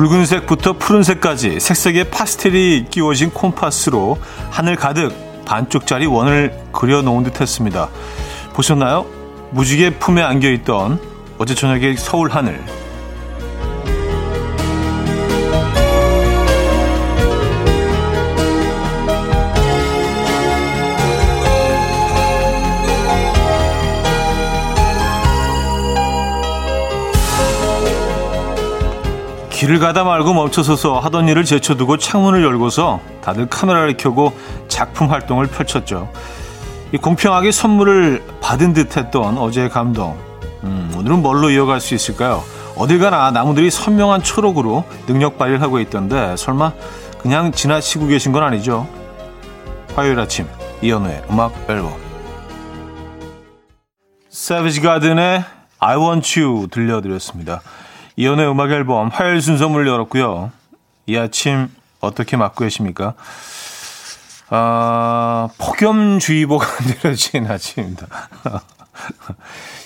붉은색부터 푸른색까지 색색의 파스텔이 끼워진 콤파스로 하늘 가득 반쪽짜리 원을 그려놓은 듯 했습니다. 보셨나요? 무지개 품에 안겨있던 어제 저녁의 서울 하늘. 길을 가다 말고 멈춰서서 하던 일을 제쳐두고 창문을 열고서 다들 카메라를 켜고 작품 활동을 펼쳤죠. 공평하게 선물을 받은 듯했던 어제의 감동. 음, 오늘은 뭘로 이어갈 수 있을까요? 어딜 가나 나무들이 선명한 초록으로 능력 발휘를 하고 있던데 설마 그냥 지나치고 계신 건 아니죠? 화요일 아침 이연우의 음악 앨범 세비지 가든의 I Want You 들려드렸습니다. 이연의 음악 앨범 화요일 순서 문을 열었고요. 이 아침 어떻게 맞고 계십니까? 아, 폭염주의보가 내려진 아침입니다.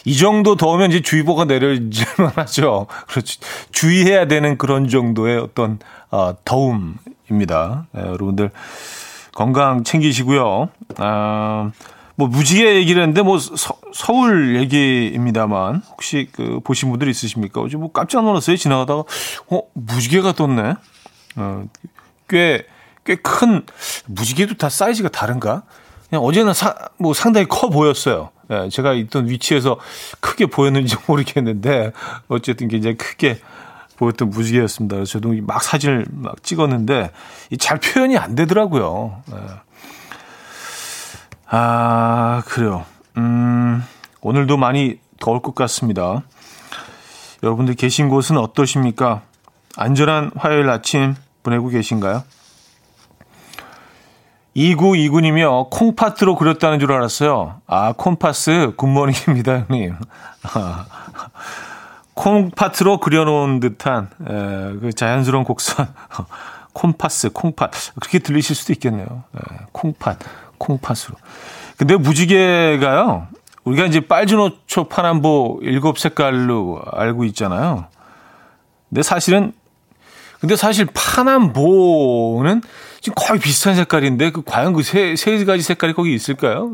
이 정도 더우면 이제 주의보가 내려질만 하죠. 그렇죠. 주의해야 되는 그런 정도의 어떤, 어, 더움입니다. 네, 여러분들 건강 챙기시고요. 아, 뭐 무지개 얘기를 했는데 뭐 서, 울 얘기입니다만 혹시 그 보신 분들 있으십니까? 어제 뭐 깜짝 놀랐어요. 지나가다가 어 무지개가 떴네. 어, 꽤꽤 큰 무지개도 다 사이즈가 다른가? 그냥 어제는 사, 뭐 상당히 커 보였어요. 예, 제가 있던 위치에서 크게 보였는지 모르겠는데 어쨌든 굉장히 크게 보였던 무지개였습니다. 그래서 저도 막 사진을 막 찍었는데 잘 표현이 안 되더라고요. 예. 아, 그래요. 음, 오늘도 많이 더울 것 같습니다. 여러분들 계신 곳은 어떠십니까? 안전한 화요일 아침 보내고 계신가요? 2929님이요. 콩파스로 그렸다는 줄 알았어요. 아, 콩파스 굿모닝입니다, 형님. 아, 콩파스로 그려놓은 듯한 에, 그 자연스러운 곡선. 콩파스, 콩팥. 그렇게 들리실 수도 있겠네요. 에, 콩팥. 콩팥으로. 근데 무지개가요. 우리가 이제 빨주노초 파남보 일곱 색깔로 알고 있잖아요. 근데 사실은 근데 사실 파남보는 지금 거의 비슷한 색깔인데 그 과연 그 세 세 가지 색깔이 거기 있을까요?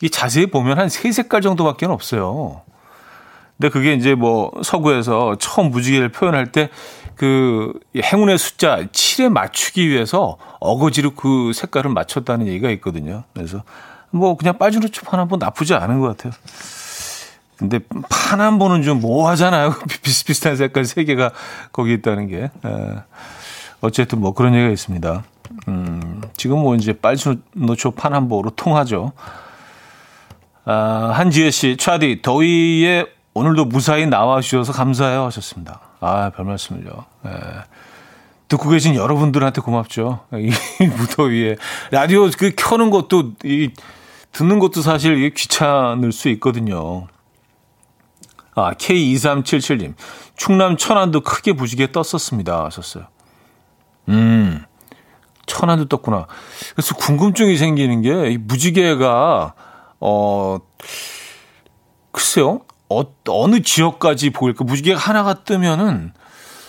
이 자세히 보면 한 세 색깔 정도밖에 없어요. 근데 그게 이제 뭐 서구에서 처음 무지개를 표현할 때 그 행운의 숫자 7에 맞추기 위해서 어거지로 그 색깔을 맞췄다는 얘기가 있거든요. 그래서 뭐 그냥 빨주노초 파남보 나쁘지 않은 것 같아요. 근데 파남보는 좀 모호하잖아요. 비슷비슷한 색깔 세 개가 거기 있다는 게. 에, 어쨌든 뭐 그런 얘기가 있습니다. 음, 지금 뭐 이제 빨주노초 파남보로 통하죠. 아, 한지혜 씨, 차디, 더위에 오늘도 무사히 나와주셔서 감사해요 하셨습니다. 아, 별 말씀을요. 예. 듣고 계신 여러분들한테 고맙죠. 이 무더위에. 라디오 그 켜는 것도, 이, 듣는 것도 사실 이게 귀찮을 수 있거든요. 아, K2377님. 충남 천안도 크게 부지게 떴었습니다. 하셨어요. 음, 천안도 떴구나. 그래서 궁금증이 생기는 게, 이 무지개가, 어, 글쎄요. 어, 어느 지역까지 보일까? 무지개가 하나가 뜨면은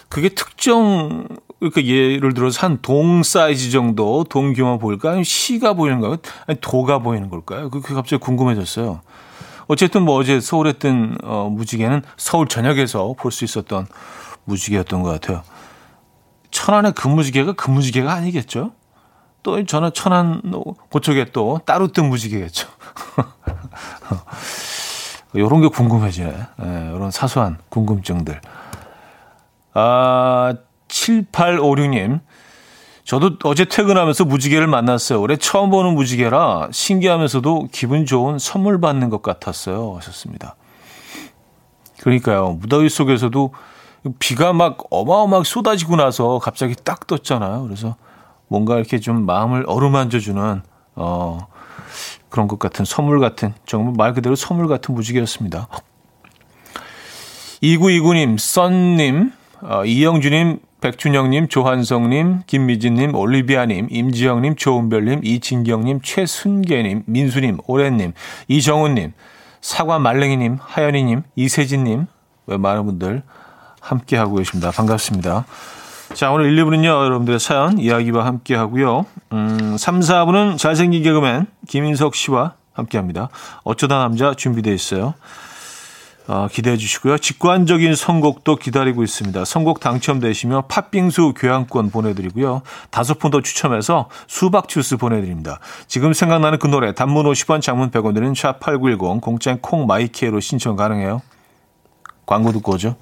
그게 특정 그러니까 예를 들어서 한 동 사이즈 정도 동 규모 보일까? 아니면 시가 보이는 가요 아니 도가 보이는 걸까요? 그게 갑자기 궁금해졌어요. 어쨌든 뭐 어제 서울에 뜬 어, 무지개는 서울 전역에서 볼 수 있었던 무지개였던 것 같아요. 천안의 그 무지개가 그 무지개가 아니겠죠? 또 저는 천안 그쪽에 또 따로 뜬 무지개겠죠. 이런 게 궁금해지네. 네, 이런 사소한 궁금증들. 아, 7856님. 저도 어제 퇴근하면서 무지개를 만났어요. 올해 처음 보는 무지개라 신기하면서도 기분 좋은 선물 받는 것 같았어요. 하셨습니다. 그러니까요. 무더위 속에서도 비가 막 어마어마하게 쏟아지고 나서 갑자기 딱 떴잖아요. 그래서 뭔가 이렇게 좀 마음을 어루만져주는, 어, 그런 것 같은 선물 같은 정말 말 그대로 선물 같은 무지개였습니다. 2929님, 썬님, 어, 이영주님, 백준영님, 조한성님, 김미진님, 올리비아님, 임지영님, 조은별님, 이진경님, 최순계님, 민수님, 오랜님, 이정훈님, 사과 말랭이님, 하연이님, 이세진님, 왜 많은 분들 함께하고 계십니다. 반갑습니다. 자, 오늘 1, 2부는요, 여러분들의 사연, 이야기와 함께 하고요. 음, 3, 4부는 잘생긴 개그맨 김인석 씨와 함께 합니다. 어쩌다 남자 준비되어 있어요. 어, 기대해 주시고요. 직관적인 선곡도 기다리고 있습니다. 선곡 당첨되시면 팥빙수 교환권 보내드리고요. 다섯 분 더 추첨해서 수박 주스 보내드립니다. 지금 생각나는 그 노래 단문 50원 장문 100원 드는 샵8910 공짜인 콩 마이키에로 신청 가능해요. 광고 듣고 오죠.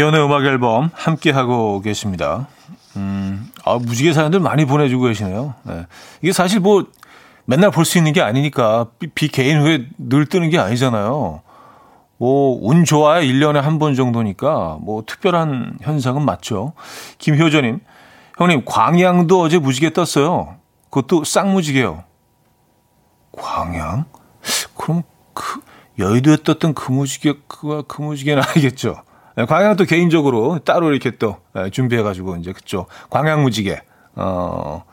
이연의 음악 앨범 함께 하고 계십니다. 음, 아, 무지개 사연들 많이 보내주고 계시네요. 네. 이게 사실 뭐 맨날 볼 수 있는 게 아니니까 비, 비 개인 후에 늘 뜨는 게 아니잖아요. 뭐, 운 좋아야 1년에 한 번 정도니까 뭐 특별한 현상은 맞죠. 김효전님, 형님, 광양도 어제 무지개 떴어요. 그것도 쌍무지개요. 광양? 그럼 그 여의도에 떴던 그 무지개 그와 그 무지개는 아니겠죠. 네, 광양은 또 개인적으로 따로 이렇게 또 네, 준비해가지고 이제 그쪽 광양 무지개. 어,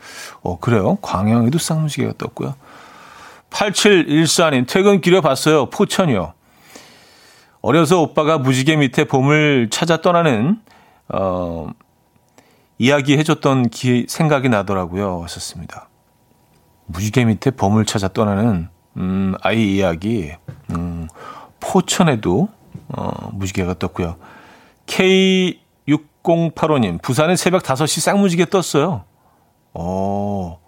어 그래요. 광양에도 쌍무지개가 떴고요. 8714님 퇴근길에 봤어요. 포천이요. 어려서 오빠가 무지개 밑에 봄을 찾아 떠나는 어, 이야기 해줬던 기, 생각이 나더라고요. 하셨습니다. 무지개 밑에 범을 찾아 떠나는 음, 아이 이야기 음, 포천에도 어, 무지개가 떴고요. K6085님 부산에 새벽 5시 쌍무지개 떴어요. 어,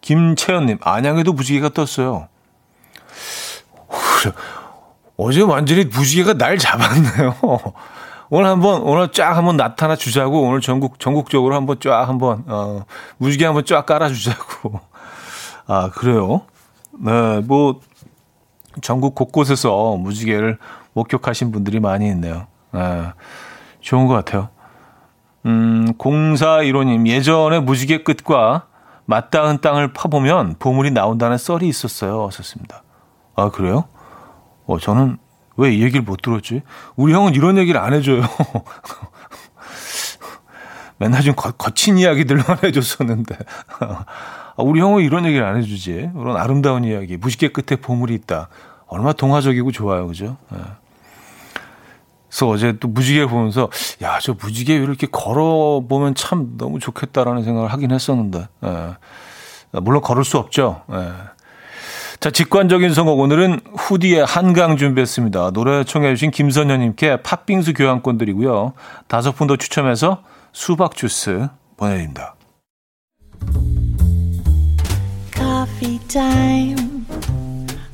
김채연님 안양에도 무지개가 떴어요. 어제 완전히 무지개가 날 잡았네요. 오늘 한번 오늘 쫙 한번 나타나 주자고 오늘 전국 전국적으로 한번 쫙 한번 어 무지개 한번 쫙 깔아 주자고. 아, 그래요? 네, 뭐, 전국 곳곳에서 무지개를 목격하신 분들이 많이 있네요. 네, 좋은 것 같아요. 음, 0415님, 예전에 무지개 끝과 맞닿은 땅을 파보면 보물이 나온다는 썰이 있었어요. 하셨습니다. 아, 그래요? 어, 저는 왜 이 얘기를 못 들었지? 우리 형은 이런 얘기를 안 해줘요. 맨날 좀 거, 거친 이야기들만 해줬었는데. 아, 우리 형은 이런 얘기를 안 해주지. 그런 아름다운 이야기. 무지개 끝에 보물이 있다. 얼마나 동화적이고 좋아요. 그죠? 네. 그래서 어제 또 무지개 보면서 야, 저 무지개 이렇게 걸어 보면 참 너무 좋겠다라는 생각을 하긴 했었는데. 네. 물론 걸을 수 없죠. 네. 자, 직관적인 선곡. 오늘은 후디의 한강 준비했습니다. 노래 청해 주신 김선현 님께 팥빙수 교환권 드리고요. 다섯 분 더 추첨해서 수박 주스 보내 드립니다. coffee time.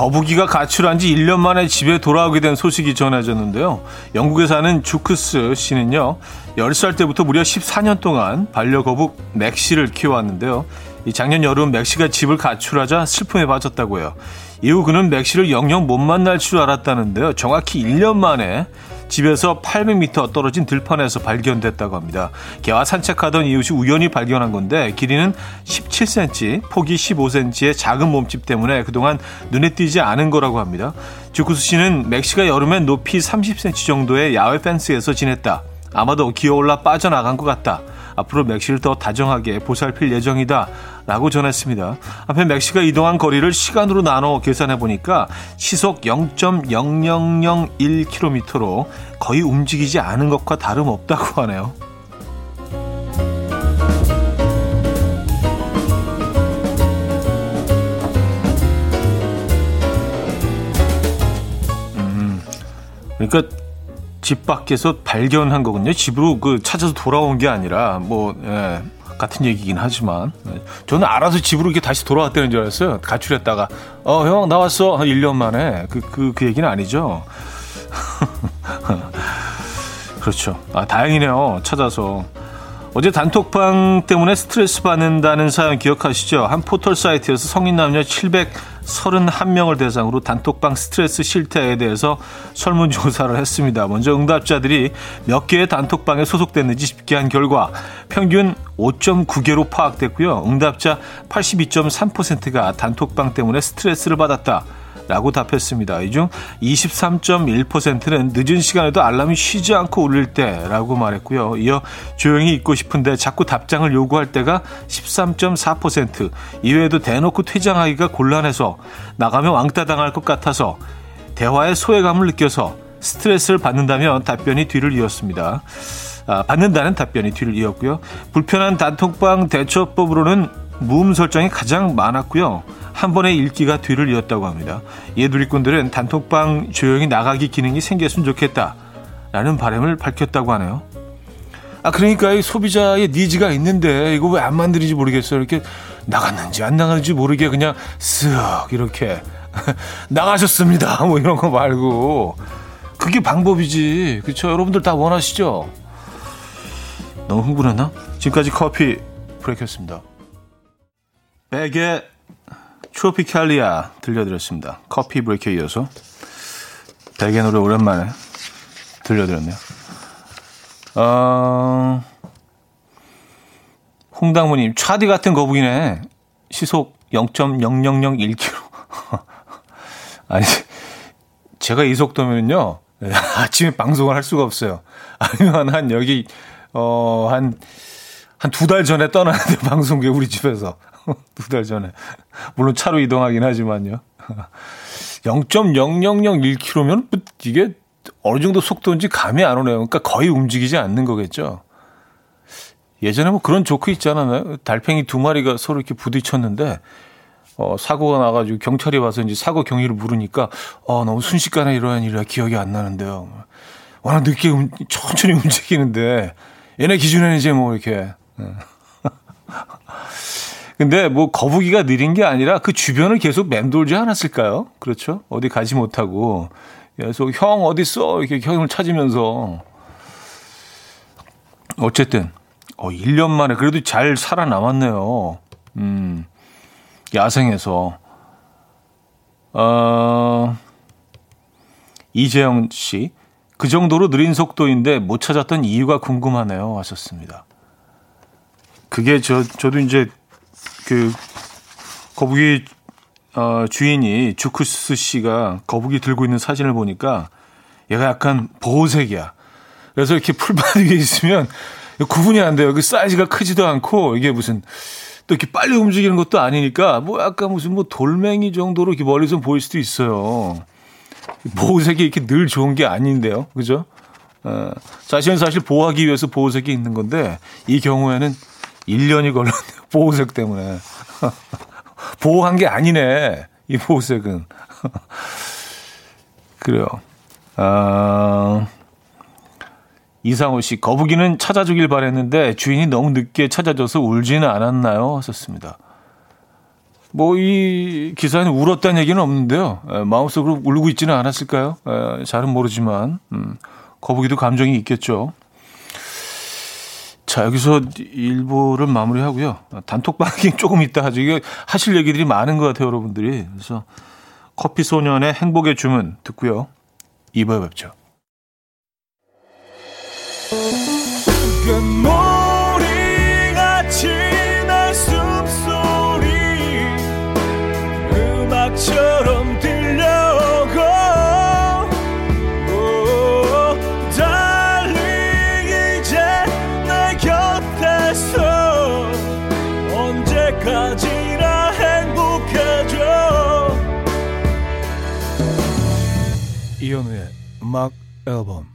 거북이가 가출한 지 1년 만에 집에 돌아오게 된 소식이 전해졌는데요. 영국에 사는 주크스 씨는요. 10살 때부터 무려 14년 동안 반려거북 맥시를 키워왔는데요. 작년 여름 맥시가 집을 가출하자 슬픔에 빠졌다고요. 이후 그는 맥시를 영영 못 만날 줄 알았다는데요. 정확히 1년 만에 집에서 800m 떨어진 들판에서 발견됐다고 합니다. 개와 산책하던 이웃이 우연히 발견한 건데 길이는 17cm, 폭이 15cm의 작은 몸집 때문에 그동안 눈에 띄지 않은 거라고 합니다. 주쿠스 씨는 맥시가 여름엔 높이 30cm 정도의 야외 펜스에서 지냈다. 아마도 기어올라 빠져나간 것 같다. 앞으로 맥시를 더 다정하게 보살필 예정이다. 라고 전했습니다. 앞에 맥시가 이동한 거리를 시간으로 나눠 계산해 보니까 시속 0.0001km로 거의 움직이지 않은 것과 다름없다고 하네요. 음, 그러니까 집 밖에서 발견한 거군요. 집으로 그 찾아서 돌아온 게 아니라 뭐 예, 같은 얘기긴 하지만 예, 저는 알아서 집으로 이렇게 다시 돌아왔다는 줄 알았어요. 가출했다가 어 형 나왔어 한 1년 만에 그 그그 그 얘기는 아니죠. 그렇죠. 아 다행이네요. 찾아서 어제 단톡방 때문에 스트레스 받는다는 사연 기억하시죠? 한 포털 사이트에서 성인 남녀 731명을 대상으로 단톡방 스트레스 실태에 대해서 설문조사를 했습니다. 먼저 응답자들이 몇 개의 단톡방에 소속됐는지 집계한 결과 평균 5.9개로 파악됐고요. 응답자 82.3%가 단톡방 때문에 스트레스를 받았다. 라고 답했습니다. 이 중 23.1%는 늦은 시간에도 알람이 쉬지 않고 울릴 때라고 말했고요. 이어 조용히 있고 싶은데 자꾸 답장을 요구할 때가 13.4%, 이외에도 대놓고 퇴장하기가 곤란해서 나가면 왕따 당할 것 같아서 대화의 소외감을 느껴서 스트레스를 받는다면 답변이 뒤를 이었습니다. 아, 받는다는 답변이 뒤를 이었고요. 불편한 단톡방 대처법으로는 무음 설정이 가장 많았고요. 한 번의 읽기가 뒤를 이었다고 합니다. 이에 누리꾼들은 단톡방 조용히 나가기 기능이 생겼으면 좋겠다. 라는 바람을 밝혔다고 하네요. 아, 그러니까 이 소비자의 니즈가 있는데 이거 왜 안 만드는지 모르겠어요. 이렇게 나갔는지 안 나갔는지 모르게 그냥 쓱 이렇게 나가셨습니다. 뭐 이런 거 말고. 그게 방법이지. 그렇죠? 여러분들 다 원하시죠? 너무 흥분했나? 지금까지 커피 브레이크였습니다. 백의 트로피칼리아 들려드렸습니다. 커피 브레이크에 이어서 백의 노래 오랜만에 들려드렸네요. 어, 홍당무님, 차디 같은 거북이네. 시속 0.0001km. 아니, 제가 이 속도면요, 아침에 방송을 할 수가 없어요. 아니면 한 여기, 어, 한, 한 두 달 전에 떠나는데 방송국에 우리 집에서. 두 달 전에. 물론 차로 이동하긴 하지만요. 0.0001km면 이게 어느 정도 속도인지 감이 안 오네요. 그러니까 거의 움직이지 않는 거겠죠. 예전에 뭐 그런 조크 않았나요? 달팽이 두 마리가 서로 이렇게 부딪혔는데 어, 사고가 나가지고 경찰이 와서 이제 사고 경위를 물으니까 어, 너무 순식간에 일어난 일이라 기억이 안 나는데요. 워낙 늦게 음, 천천히 움직이는데 얘네 기준에는 이제 뭐 이렇게 어. 근데 뭐 거북이가 느린 게 아니라 그 주변을 계속 맴돌지 않았을까요? 그렇죠? 어디 가지 못하고 계속 형 어디 있어 이렇게 형을 찾으면서 어쨌든 어 1년 만에 그래도 잘 살아남았네요. 음. 야생에서 어 이재영 씨. 그 정도로 느린 속도인데 못 찾았던 이유가 궁금하네요. 하셨습니다. 그게 저, 저도 이제 그 거북이 어, 주인이 주크스 씨가 거북이 들고 있는 사진을 보니까 얘가 약간 보호색이야. 그래서 이렇게 풀밭 위에 있으면 구분이 안 돼요. 그 사이즈가 크지도 않고 이게 무슨 또 이렇게 빨리 움직이는 것도 아니니까 뭐 약간 무슨 뭐 돌멩이 정도로 이렇게 멀리서 보일 수도 있어요. 보호색이 이렇게 늘 좋은 게 아닌데요. 그죠? 어, 자신은 사실 보호하기 위해서 보호색이 있는 건데 이 경우에는 1년이 걸렸네요. 보호색 때문에. 보호한 게 아니네. 이 보호색은. 그래요. 아, 이상호 씨, 거북이는 찾아주길 바랬는데 주인이 너무 늦게 찾아줘서 울지는 않았나요? 하셨습니다. 뭐, 이 기사에는 울었다는 얘기는 없는데요. 에, 마음속으로 울고 있지는 않았을까요? 에, 잘은 모르지만, 음, 거북이도 감정이 있겠죠. 자, 여기서 일부를 마무리하고요. 단톡방이 조금 있다. 이게 하실 얘기들이 많은 것 같아요, 여러분들이. 그래서 커피 소년의 행복의 주문 듣고요. 2부에 뵙죠. 음악 앨범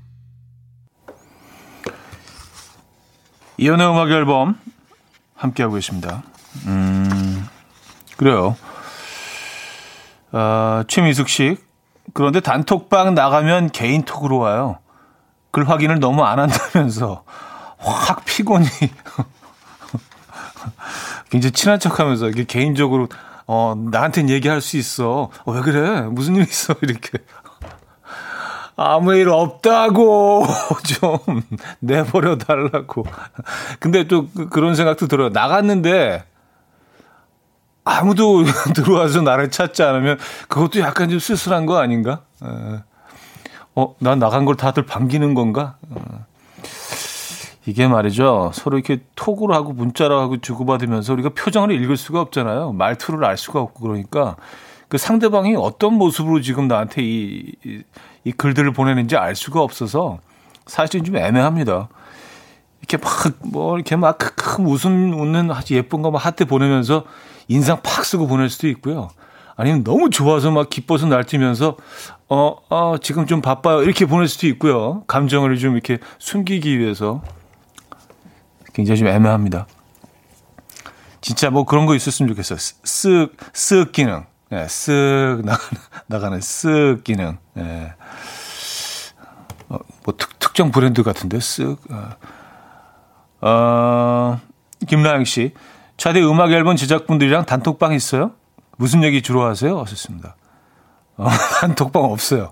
이현우의 음악 앨범 함께하고 계십니다. 음, 그래요. 어, 최미숙 씨. 그런데 단톡방 나가면 개인톡으로 와요. 글 확인을 너무 안 한다면서 확 피곤이 굉장히 친한 척하면서 이게 개인적으로 어 나한테는 얘기할 수 있어. 어, 왜 그래? 무슨 일 있어? 이렇게 아무 일 없다고 좀 내버려 달라고. 근데 또 그, 그런 생각도 들어요. 나갔는데 아무도 들어와서 나를 찾지 않으면 그것도 약간 좀 쓸쓸한 거 아닌가? 어, 난 나간 걸 다들 반기는 건가? 어. 이게 말이죠. 서로 이렇게 톡으로 하고 문자로 하고 주고받으면서 우리가 표정을 읽을 수가 없잖아요. 말투를 알 수가 없고 그러니까 그 상대방이 어떤 모습으로 지금 나한테 이, 이, 이 글들을 보내는지 알 수가 없어서 사실 좀 애매합니다. 이렇게 막, 뭐, 이렇게 막 크크 웃음, 웃는 아주 예쁜 거 막 하트 보내면서 인상 팍 쓰고 보낼 수도 있고요. 아니면 너무 좋아서 막 기뻐서 날뛰면서, 어, 어, 지금 좀 바빠요. 이렇게 보낼 수도 있고요. 감정을 좀 이렇게 숨기기 위해서. 굉장히 좀 애매합니다. 진짜 뭐 그런 거 있었으면 좋겠어요. 쓱, 쓱 기능. 예, 쓱 나가는, 나가는 쓱 기능. 예. 어, 뭐 특, 특정 브랜드 같은데, 쓱. 어, 어 김나영 씨. 차대 음악 앨범 제작분들이랑 단톡방 있어요? 무슨 얘기 주로 하세요? 하셨습니다. 어, 단톡방 없어요.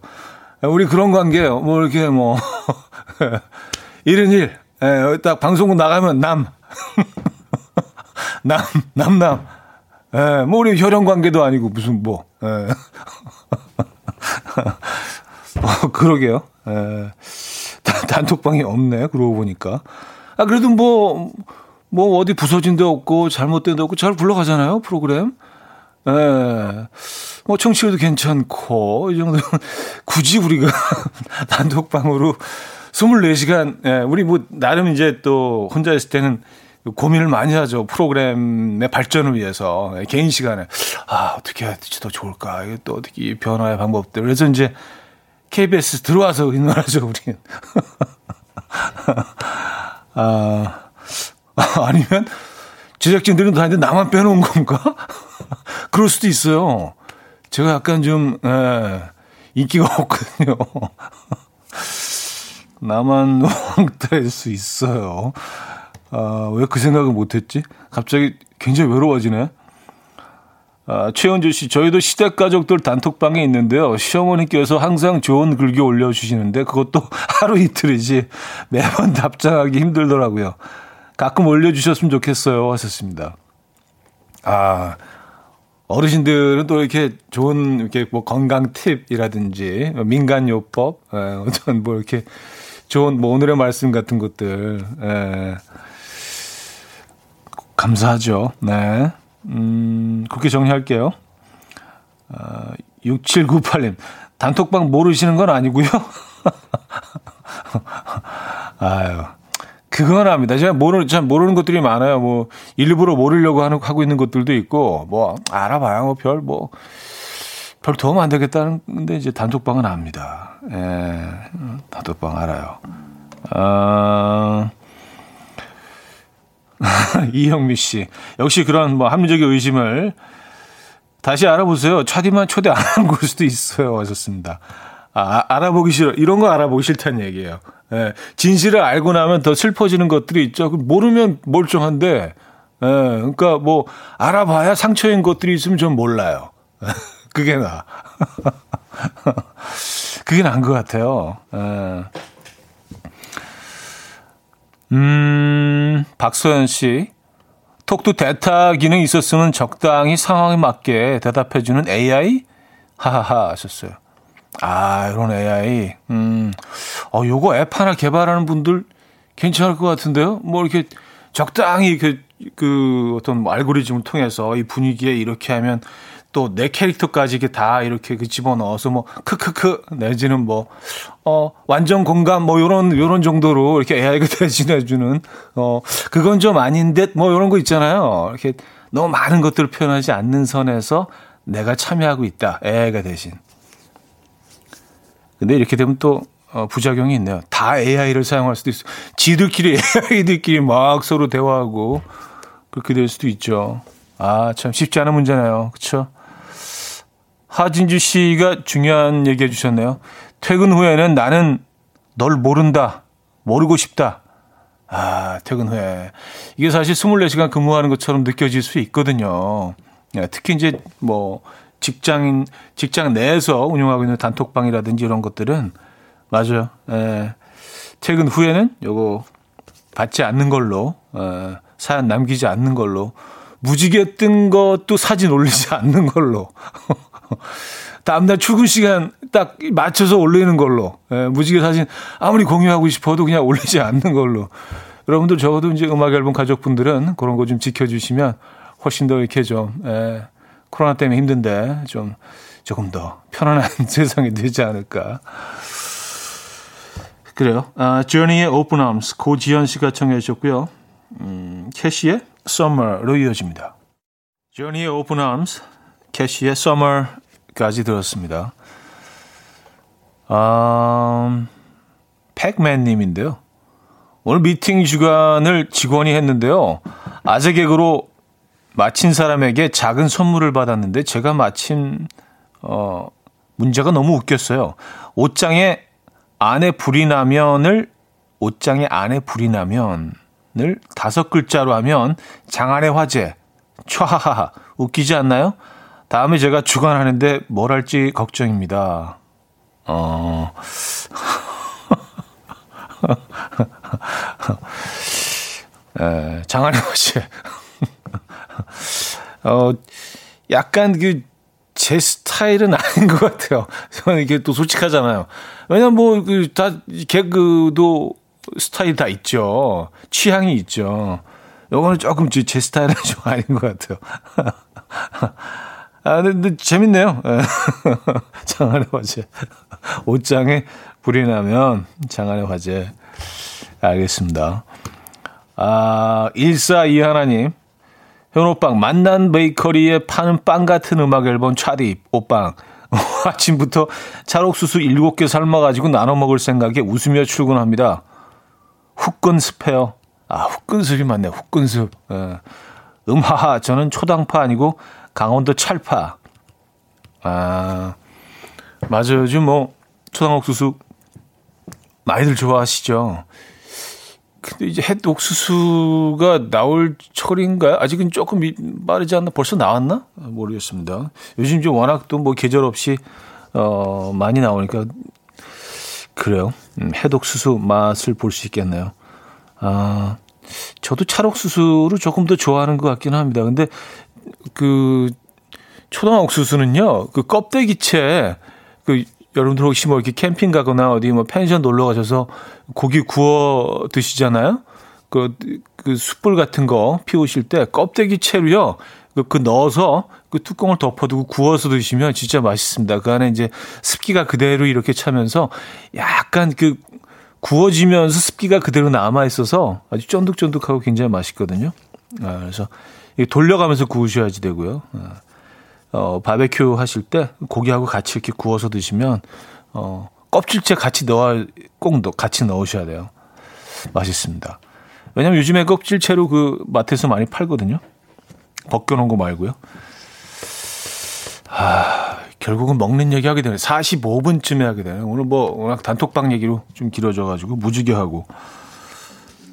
우리 그런 관계예요. 뭐 이렇게 뭐, 1은 1. 예, 딱 방송국 나가면 남. 남, 남, 남. 예, 뭐 우리 혈연 관계도 아니고 무슨 뭐. 예. 어, 그러게요. 예. 단톡방이 없네. 그러고 보니까. 아, 그래도 뭐, 뭐 어디 부서진 데 없고 잘못된 데 없고 잘 굴러가잖아요. 프로그램. 예. 뭐 청취율도 괜찮고 이 정도면 굳이 우리가 단톡방으로 24시간 예, 우리 뭐 나름 이제 또 혼자 있을 때는 고민을 많이 하죠. 프로그램의 발전을 위해서. 예, 개인 시간에. 아, 어떻게 해야 될지 더 좋을까. 이게 또 어떻게 변화의 방법들. 그래서 이제 KBS 들어와서 의논하죠, 우리는. 아, 아니면 제작진들은 다 이제 나만 빼놓은 건가? 그럴 수도 있어요. 제가 약간 좀, 예, 인기가 없거든요. 나만 왕따일 수 있어요. 아, 왜 그 생각을 못했지? 갑자기 굉장히 외로워지네. 아, 최현주 씨, 저희도 시댁 가족들 단톡방에 있는데요. 시어머니께서 항상 좋은 글귀 올려주시는데 그것도 하루 이틀이지 매번 답장하기 힘들더라고요. 가끔 올려주셨으면 좋겠어요. 하셨습니다. 아, 어르신들은 또 이렇게 좋은 이렇게 뭐 건강 팁이라든지 민간 요법, 에, 어떤 뭐 이렇게 좋은 뭐 오늘의 말씀 같은 것들 에, 감사하죠. 네. 음, 그렇게 정리할게요. 어, 6798님, 단톡방 모르시는 건 아니고요. 아유, 그건 압니다. 제가 모르는, 잘 모르는 것들이 많아요. 뭐, 일부러 모르려고 하는, 하고 있는 것들도 있고, 뭐, 알아봐야 뭐, 별, 뭐, 별 도움 안 되겠다는, 근데 이제 단톡방은 압니다. 예, 단톡방 알아요. 아, 이형미 씨. 역시 그런 뭐 합리적인 의심을 다시 알아보세요. 차디만 초대 안 한 걸 수도 있어요. 하셨습니다. 아, 알아보기 싫어. 이런 거 알아보기 싫다는 얘기예요. 예, 진실을 알고 나면 더 슬퍼지는 것들이 있죠. 모르면 멀쩡한데, 예, 그러니까 뭐 알아봐야 상처인 것들이 있으면 좀 몰라요. 그게 나. 그게 나은 것 같아요. 예. 음, 박소연 씨. 톡도 대타 기능 있었으면 적당히 상황에 맞게 대답해주는 AI? 하하하 하셨어요. 아, 이런 AI. 음, 어, 요거 앱 하나 개발하는 분들 괜찮을 것 같은데요? 뭐 이렇게 적당히 그, 그 어떤 뭐 알고리즘을 통해서 이 분위기에 이렇게 하면 또 내 캐릭터까지 이게 다 이렇게 그 집어넣어서 뭐 크크크 내지는 뭐 어 완전 공감 뭐 요런 요런 정도로 이렇게 AI가 대신해 주는 어 그건 좀 아닌 듯뭐 요런 거 있잖아요. 이렇게 너무 많은 것들을 표현하지 않는 선에서 내가 참여하고 있다. AI가 대신. 근데 이렇게 되면 또 어, 부작용이 있네요. 다 AI를 사용할 수도 있어. 지들끼리 AI들끼리 막 서로 대화하고 그렇게 될 수도 있죠. 아, 참 쉽지 않은 문제네요. 그렇죠? 하진주 씨가 중요한 얘기 해주셨네요. 퇴근 후에는 나는 널 모른다. 모르고 싶다. 아, 퇴근 후에. 이게 사실 24시간 근무하는 것처럼 느껴질 수 있거든요. 예, 특히 이제 뭐 직장인, 직장 내에서 운영하고 있는 단톡방이라든지 이런 것들은 맞아요. 예, 퇴근 후에는 요거 받지 않는 걸로, 어, 사연 남기지 않는 걸로, 무지개 뜬 것도 사진 올리지 않는 걸로. 다음날 출근 시간 딱 맞춰서 올리는 걸로. 예, 무지개 사진 아무리 공유하고 싶어도 그냥 올리지 않는 걸로. 여러분들 적어도 이제 음악 앨범 가족분들은 그런 거 좀 지켜주시면 훨씬 더 이렇게 좀, 예, 코로나 때문에 힘든데 좀 조금 더 편안한 세상이 되지 않을까. 그래요. 아, Journey의 Open Arms 고지현 씨가 청해 주셨고요. 음, 캐시의 Summer로 이어집니다. Journey의 Open Arms, 캐시의 Summer 까지 들었습니다. 아, 팩맨님인데요. 오늘 미팅 주간을 직원이 했는데요. 아재 개그로 마친 사람에게 작은 선물을 받았는데 제가 마친 어, 문제가 너무 웃겼어요. 옷장에 안에 불이 나면을 옷장에 안에 불이 나면을 다섯 글자로 하면 장안의 화재. 촤하하 웃기지 않나요? 다음에 제가 주관하는데 뭘 할지 걱정입니다. 어. 에, 장안의 화제. 어, 약간 그, 제 스타일은 아닌 것 같아요. 저는 이게 또 솔직하잖아요. 왜냐면 뭐, 그, 다, 개그도 스타일 다 있죠. 취향이 있죠. 요거는 조금 제 스타일은 좀 아닌 것 같아요. 아, 근데, 재밌네요. 장안의 화제. 옷장에 불이 나면 장안의 화제. 알겠습니다. 아, 1422 하나님. 현오빵, 만난 베이커리에 파는 빵 같은 음악 앨범 차디, 오빵. 아침부터 찰옥수수 7개 삶아가지고 나눠 먹을 생각에 웃으며 출근합니다. 훅근습해요. 아, 훅근습이 맞네, 훅근습. 예. 음하하, 저는 초당파 아니고 강원도 찰파. 아, 맞아요. 요즘 뭐, 초당옥수수 많이들 좋아하시죠. 근데 이제 햇 옥수수가 나올 철인가요? 아직은 조금 빠르지 않나? 벌써 나왔나? 모르겠습니다. 요즘 좀 워낙 또 뭐 계절 없이 어 많이 나오니까 그래요. 음, 햇옥수수 맛을 볼 수 있겠네요. 아 저도 찰옥수수를 조금 더 좋아하는 것 같기는 합니다. 근데 그 초당 옥수수는요, 그 껍데기채, 그 여러분들 혹시 뭐 이렇게 캠핑 가거나 어디 뭐 펜션 놀러 가셔서 고기 구워 드시잖아요? 그, 그 숯불 같은 거 피우실 때 껍데기 채로요, 그, 그 넣어서 그 뚜껑을 덮어두고 구워서 드시면 진짜 맛있습니다. 그 안에 이제 습기가 그대로 이렇게 차면서 약간 그 구워지면서 습기가 그대로 남아 있어서 아주 쫀득쫀득하고 굉장히 맛있거든요. 아, 그래서 돌려가면서 구우셔야지 되고요. 아, 어, 바베큐 하실 때 고기하고 같이 이렇게 구워서 드시면 어, 껍질째 같이 넣어 꼭 넣, 같이 넣으셔야 돼요. 맛있습니다. 왜냐면 요즘에 껍질채로 그 마트에서 많이 팔거든요. 벗겨놓은 거 말고요. 아, 결국은 먹는 얘기 하게 되네. 45분쯤에 하게 되네. 오늘 뭐 워낙 단톡방 얘기로 좀 길어져가지고 무지개하고.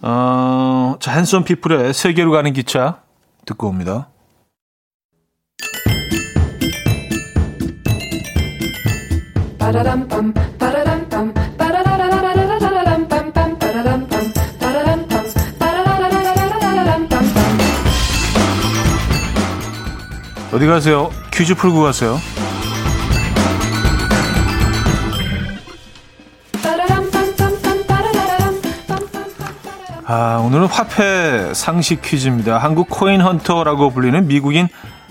어, 자, 한손 피플의 세계로 가는 기차 듣고 옵니다. 어디 가세요? 퀴즈 풀고 가세요. 아, 오늘은 화폐 상식 퀴즈입니다. 한국 코인 헌터라고 불리는 미국인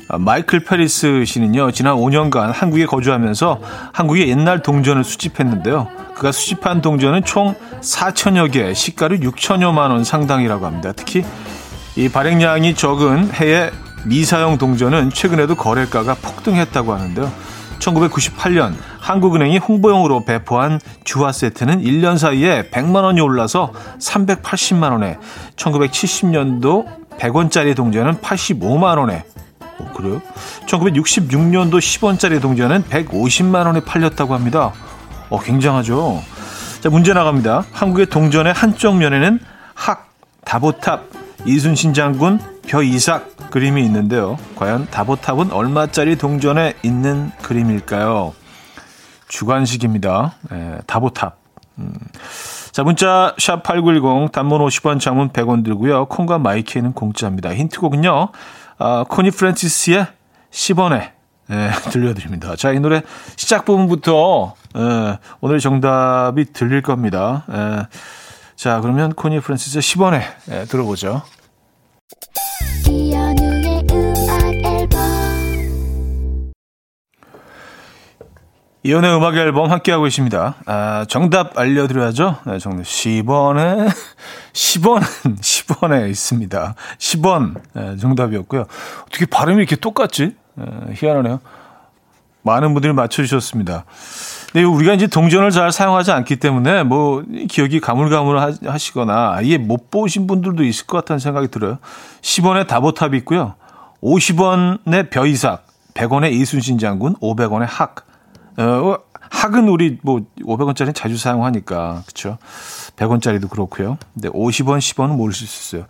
마이클 페리스 씨는요, 지난 5년간 한국에 거주하면서 한국의 옛날 동전을 수집했는데요. 그가 수집한 동전은 총 4천여 개, 시가를 6천여만 원 상당이라고 합니다. 특히 이 발행량이 적은 해외 미사용 동전은 최근에도 거래가가 폭등했다고 하는데요. 1998년 한국은행이 홍보용으로 배포한 주화 세트는 1년 사이에 100만 원이 올라서 380만 원에 1970년도 100원짜리 동전은 85만 원에 어, 그래요? 1966년도 10원짜리 동전은 150만 원에 팔렸다고 합니다. 어, 굉장하죠. 자, 문제 나갑니다. 한국의 동전의 한쪽 면에는 학, 다보탑, 이순신 장군, 벼이삭 그림이 있는데요. 과연 다보탑은 얼마짜리 동전에 있는 그림일까요? 주관식입니다. 네, 다보탑. 음. 자, 문자 샵 8910 단문 50원 장문 100원 들고요. 콩과 my K는 공짜입니다. 힌트곡은요. 아, 코니 프랜시스의 10원에 네, 들려드립니다. 자, 이 노래 시작 부분부터 네, 오늘 정답이 들릴 겁니다. 네, 자, 그러면 코니 프랜시스의 10원에 네, 들어보죠. 이연의 음악 앨범 함께하고 있습니다. 아, 정답 알려드려야죠. 네, 정답 10원에, 10원, 10원에 있습니다. 10원, 네, 정답이었고요. 어떻게 발음이 이렇게 똑같지? 네, 희한하네요. 많은 분들이 맞춰주셨습니다. 네, 우리가 이제 동전을 잘 사용하지 않기 때문에 뭐 기억이 가물가물하시거나 아예 못 보신 분들도 있을 것 같다는 생각이 들어요. 10원에 다보탑이 있고요. 50원에 벼이삭, 100원에 이순신 장군, 500원에 학. 어, 학은 우리 뭐 500원짜리는 자주 사용하니까 그렇죠. 100원짜리도 그렇고요. 근데 50원, 10원은 모를 수 있어요.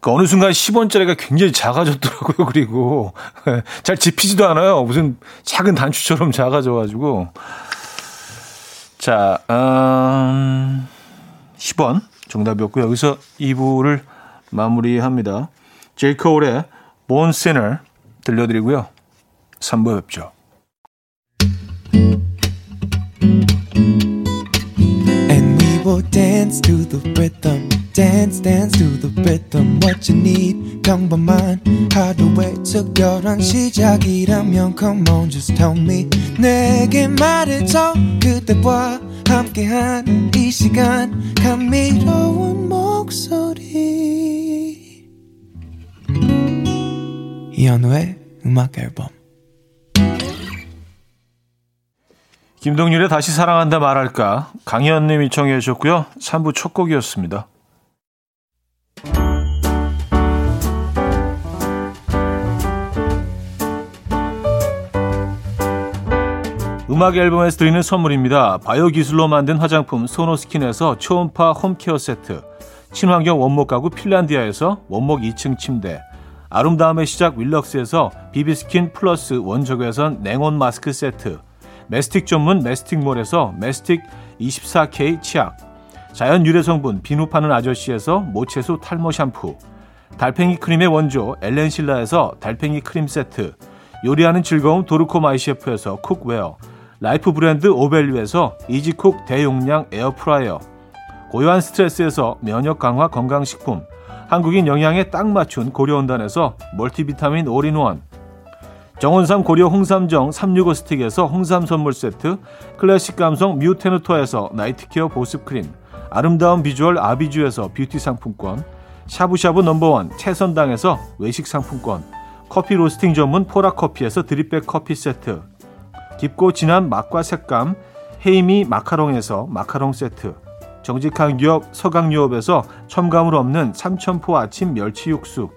그 어느 순간 10원짜리가 굉장히 작아졌더라고요. 그리고 잘 집히지도 않아요. 무슨 작은 단추처럼 작아져가지고 자, 음, 10원 정답이었고요. 여기서 2부를 마무리합니다. 제이코울의 Born Sinner 들려드리고요. 3부 뵙죠. Dance to the rhythm. Dance, dance to the rhythm. What you need, 평범한 하루의 특별한 시작이라면 Come on, just tell me. 내게 말해줘 그대와 함께한 이 시간 감미로운 목소리. 이현우의 음악 앨범. 김동률의 다시 사랑한다 말할까 강희연님이 청해 주셨고요. 3부 첫 곡이었습니다. 음악 앨범에서 드리는 선물입니다. 바이오 기술로 만든 화장품 소노스킨에서 초음파 home care 세트, 친환경 원목 가구 핀란디아에서 원목 2층 침대, 아름다움의 시작 윌럭스에서 비비스킨 플러스 원적외선 냉온 마스크 세트, mastic 전문 메스틱몰에서 mastic 24K 치약, 자연 유래 성분 비누 파는 아저씨에서 모체수 탈모 샴푸, 달팽이 크림의 원조 엘렌실라에서 달팽이 크림 세트, 요리하는 즐거움 도르코 마이셰프에서 cookware, 라이프 브랜드 오벨류에서 easy cook 대용량 에어프라이어, 고요한 스트레스에서 면역 강화 건강식품, 한국인 영양에 딱 맞춘 고려은단에서 멀티비타민 올인원, 정원삼 고려 홍삼정 365 스틱에서 홍삼 선물 세트, 클래식 감성 뮤테누토에서 night care 보습 크림, 아름다운 비주얼 아비주에서 뷰티 상품권, 샤브샤브 number one 채선당에서 외식 상품권, 커피 로스팅 전문 포라 커피에서 drip bag 커피 세트, 깊고 진한 맛과 색감 헤이미 마카롱에서 마카롱 세트, 정직한 기업 서강유업에서 첨가물 없는 삼천포 아침 멸치 육수,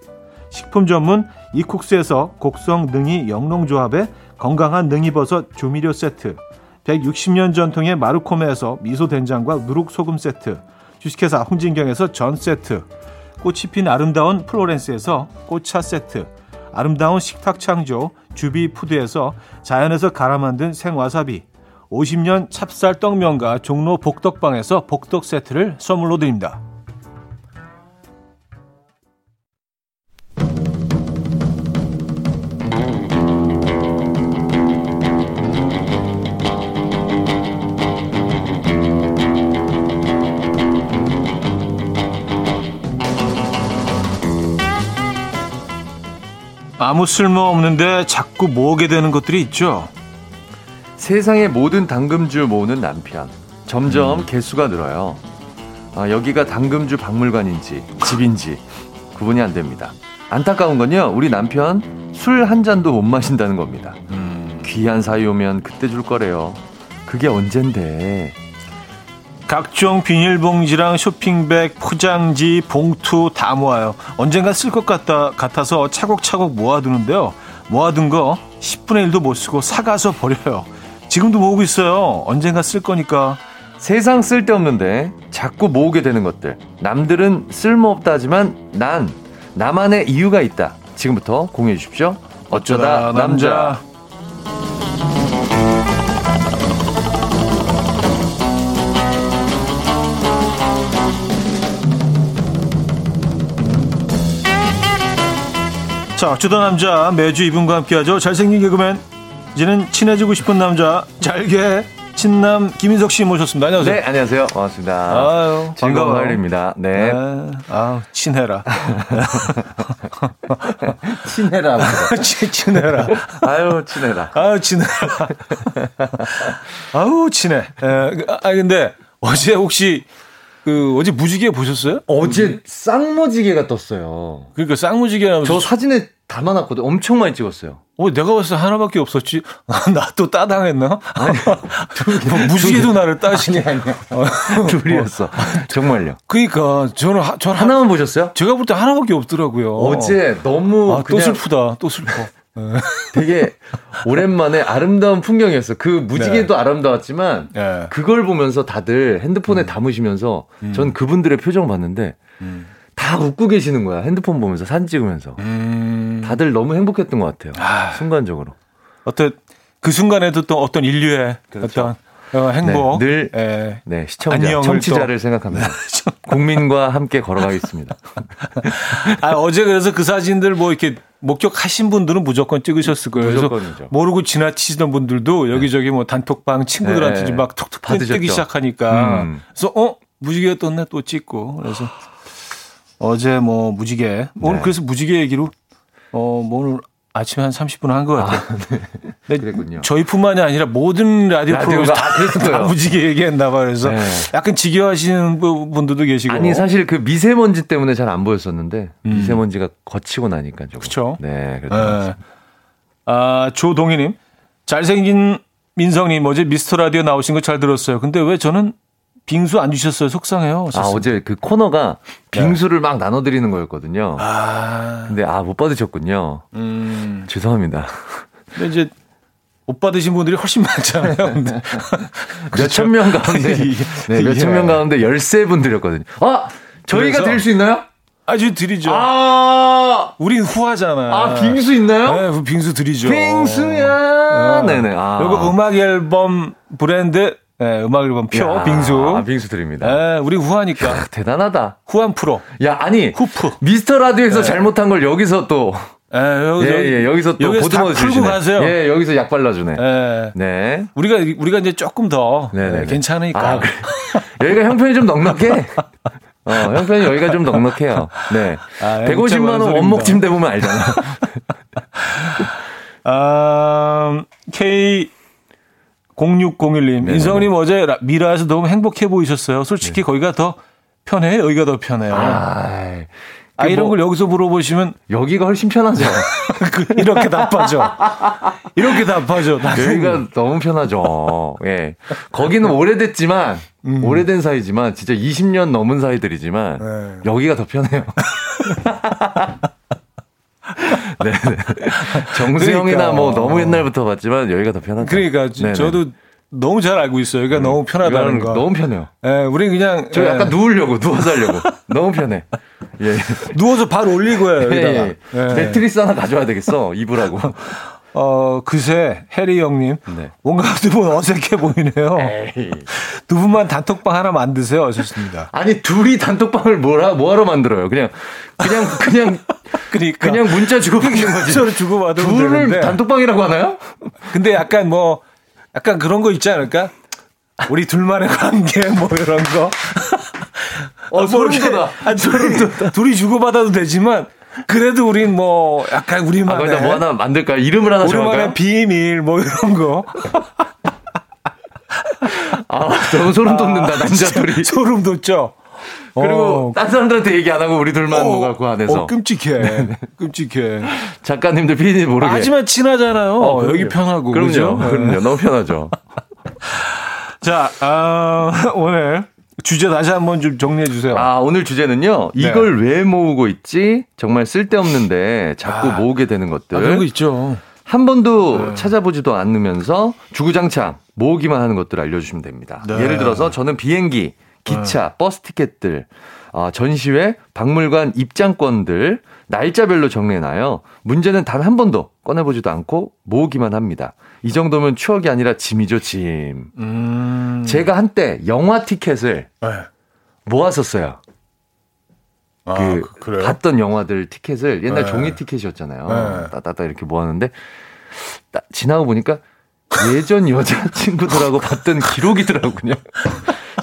식품 전문 이쿡스에서 곡성 능이 영농조합의 건강한 능이버섯 조미료 세트 160년 전통의 마루코메에서 미소된장과 누룩소금 세트 주식회사 홍진경에서 전 세트 꽃이 핀 아름다운 플로렌스에서 꽃차 세트 아름다운 식탁 창조 주비푸드에서 자연에서 갈아 만든 생와사비 50년 찹쌀 떡면과 종로 복덕방에서 복덕 세트를 선물로 드립니다. 아무 쓸모 없는데 자꾸 모으게 되는 것들이 있죠. 세상의 모든 당금주 모으는 남편. 점점 음. 개수가 늘어요. 아, 여기가 당금주 박물관인지 집인지 구분이 안 됩니다. 안타까운 건요, 우리 남편 술 한 잔도 못 마신다는 겁니다. 음. 귀한 사이 오면 그때 줄 거래요. 그게 언젠데. 각종 비닐봉지랑 쇼핑백, 포장지, 봉투 다 모아요. 언젠가 쓸 것 같다, 같아서 차곡차곡 모아두는데요. 모아둔 거 10분의 1도 못 쓰고 사가서 버려요. 지금도 모으고 있어요. 언젠가 쓸 거니까. 세상 쓸데없는데 자꾸 모으게 되는 것들. 남들은 쓸모없다 하지만 난 나만의 이유가 있다. 지금부터 공유해 주십시오. 어쩌다 남자. 자, 어쩌다 남자 매주 이분과 함께하죠. 잘생긴 개그맨 이제는 친해지고 싶은 남자 잘게 친남 김인석 씨 모셨습니다. 안녕하세요. 네, 안녕하세요. 반갑습니다. 아유, 즐거운. 화요일입니다. 네. 네. 아우, 친해라. 친해라. 친- 친해라. 아유, 친해라. 아우, 친해라. 아우, 친해. 에, 아, 근데 어제 혹시 그 어제 무지개 보셨어요? 어제 쌍무지개가 떴어요. 그러니까 쌍무지개 나면서 저 사진에 담아놨거든요. 엄청 많이 찍었어요. 어, 내가 봤을 때 하나밖에 없었지. 나또 따당했나? 아니, 무지개도 나를 따시네. 아니야. 둘이었어. 정말요. 그러니까 저는 하, 저는 하, 하나만 보셨어요? 제가 볼 때 하나밖에 없더라고요. 어제 너무 아, 또 그냥 슬프다. 또 슬퍼. 되게 오랜만에 아름다운 풍경이었어. 그 무지개도 아름다웠지만 예. 그걸 보면서 다들 핸드폰에 담으시면서 전 그분들의 표정 봤는데 다 웃고 계시는 거야. 핸드폰 보면서 사진 찍으면서. 음, 다들 너무 행복했던 것 같아요. 아. 순간적으로. 어떤 그 순간에도 또 어떤 인류의 그렇죠. 어떤 어, 행복, 네, 늘 예. 네, 시청자, 청취자를 생각합니다. 국민과 함께 걸어가겠습니다. 아, 어제 그래서 그 사진들 뭐 이렇게 목격하신 분들은 무조건 찍으셨을 거예요. 그래서 무조건이죠. 모르고 지나치시던 분들도 여기저기 뭐 단톡방 친구들한테 네. 막 톡톡 받으셨죠. 뜨기 시작하니까. 음. 그래서 어 무지개 떴네 또 찍고 그래서 어제 뭐 무지개 오늘 네. 그래서 무지개 얘기로 어 뭐 오늘 아침에 한 30분 한 것 같아요. 근데 그랬군요. 저희뿐만이 아니라 모든 라디오 라디오가 프로그램 다 그랬을 다. 무지개 얘기했나 봐요. 그래서 네. 약간 지겨워하시는 부- 분들도 계시고. 아니 사실 그 미세먼지 때문에 잘 안 보였었는데 미세먼지가 거치고 나니까. 음. 그쵸. 네, 그렇죠. 예. 아, 조동희님. 잘생긴 민성님 어제 미스터 라디오 나오신 거 잘 들었어요. 근데 왜 저는 빙수 안 주셨어요? 속상해요. 아. 어제 그 코너가 빙수를 막 나눠드리는 거였거든요. 네. 아, 근데 아 못 받으셨군요. 음. 죄송합니다. 근데 이제 못 받으신 분들이 훨씬 많잖아요. 몇천 명 가운데 이게- 네, 몇천 명 가운데 열세 분 드렸거든요. 아 저희가 드릴 수 있나요? 아주 드리죠. 아, 우린 후하잖아. 아 빙수 있나요? 네, 그 빙수 드리죠. 빙수야. 어. 네네. 아. 그리고 음악 앨범 브랜드, 네, 음악 앨범 표, 야, 빙수. 아, 빙수 드립니다. 네, 우리 후하니까. 아, 대단하다. 후한 프로. 야 아니 후프. 미스터 라디오에서 잘못한 걸 여기서 또 예, 여기, 예, 예, 여기서 또 여기서 보듬어 주시네. 가세요. 예, 여기서 약 발라주네. 예. 네. 우리가 우리가 이제 조금 더 네네네. 예, 괜찮으니까. 아, 그래. 여기가 형편이 좀 넉넉해. 어, 형편이 여기가 좀 넉넉해요. 네. 아, 150만 원 소리입니다. 원목 침 대 보면 알잖아. 아, K 0601님, 네네네. 인성님 어제 라- 미라에서 너무 행복해 보이셨어요. 솔직히 거기가 더 편해요. 여기가 더 편해요. 아, 네. 아, 이런 뭐, 걸 여기서 물어보시면 여기가 훨씬 편하죠. 그 이렇게 답하죠. 이렇게 답하죠. 여기가 너무 편하죠. 예. 거기는 오래됐지만, 오래된 사이지만, 진짜 20년 넘은 사이들이지만, 네. 여기가 더 편해요. 네. 네. 정수영이나 그러니까. 뭐 너무 옛날부터 봤지만, 여기가 더 편하죠. 그러니까 저- 네네. 저도 너무 잘 알고 있어요. 여기가 너무 편하다는 거. 너무 편해요. 예, 우리 그냥 저 예, 약간 누우려고, 누워서 하려고. 너무 편해. 예. 누워서 발 올리고요. 예, 여기다가. 예. 예. 매트리스 하나 가져와야 되겠어, 입으라고. 어, 그새 해리 형님 네. 뭔가 두 분 어색해 보이네요. 두 분만 단톡방 하나 만드세요. 하셨습니다. 아니, 둘이 단톡방을 뭐라, 뭐하러 만들어요? 그냥, 그냥, 그냥, 그러니까 그냥 문자 주고받는 거지. 서로 주고받으면 둘을 되는데. 단톡방이라고 하나요? 근데 약간 뭐 약간 그런 거 있지 않을까? 우리 둘만의 관계 뭐 이런 거. 어, 소름 이렇게- 돋아. 아, 둘이, 둘이 주고받아도 되지만 그래도 우린 뭐 약간 아, 우리만의 거기다 뭐 하나 만들까요? 이름을 하나 정할까요? 우리만의 비밀 뭐 이런 거. 아, 너무 소름 돋는다, 남자 둘이. 소름 돋죠. 그리고, 어, 딴 사람들한테 얘기 안 하고 우리 둘만 어, 뭐가 그 안에서. 어, 끔찍해. 끔찍해. 작가님들, 피디님 모르게. 하지만 친하잖아요. 어, 여기. 편하고. 그럼요. 그죠? 그럼요. 너무 편하죠. 자, 아, 오늘 주제 다시 한번 좀 정리해 주세요. 아, 오늘 주제는요. 네. 이걸 왜 모으고 있지? 정말 쓸데없는데 자꾸 아. 모으게 되는 것들. 아, 그런 거 있죠. 한 번도 네. 찾아보지도 않으면서 주구장창 모으기만 하는 것들 알려주시면 됩니다. 네. 예를 들어서 저는 비행기, 기차, 네. 버스 티켓들, 아, 전시회, 박물관 입장권들 날짜별로 정리해놔요. 문제는 단 한 번도 꺼내보지도 않고 모으기만 합니다. 이 정도면 추억이 아니라 짐이죠, 짐. 음. 제가 한때 영화 티켓을 네. 모았었어요. 아, 그, 그 봤던 영화들 티켓을 옛날 네. 종이 티켓이었잖아요. 네. 따따따 이렇게 모았는데 따, 지나고 보니까 예전 여자친구들하고 봤던 기록이더라고요.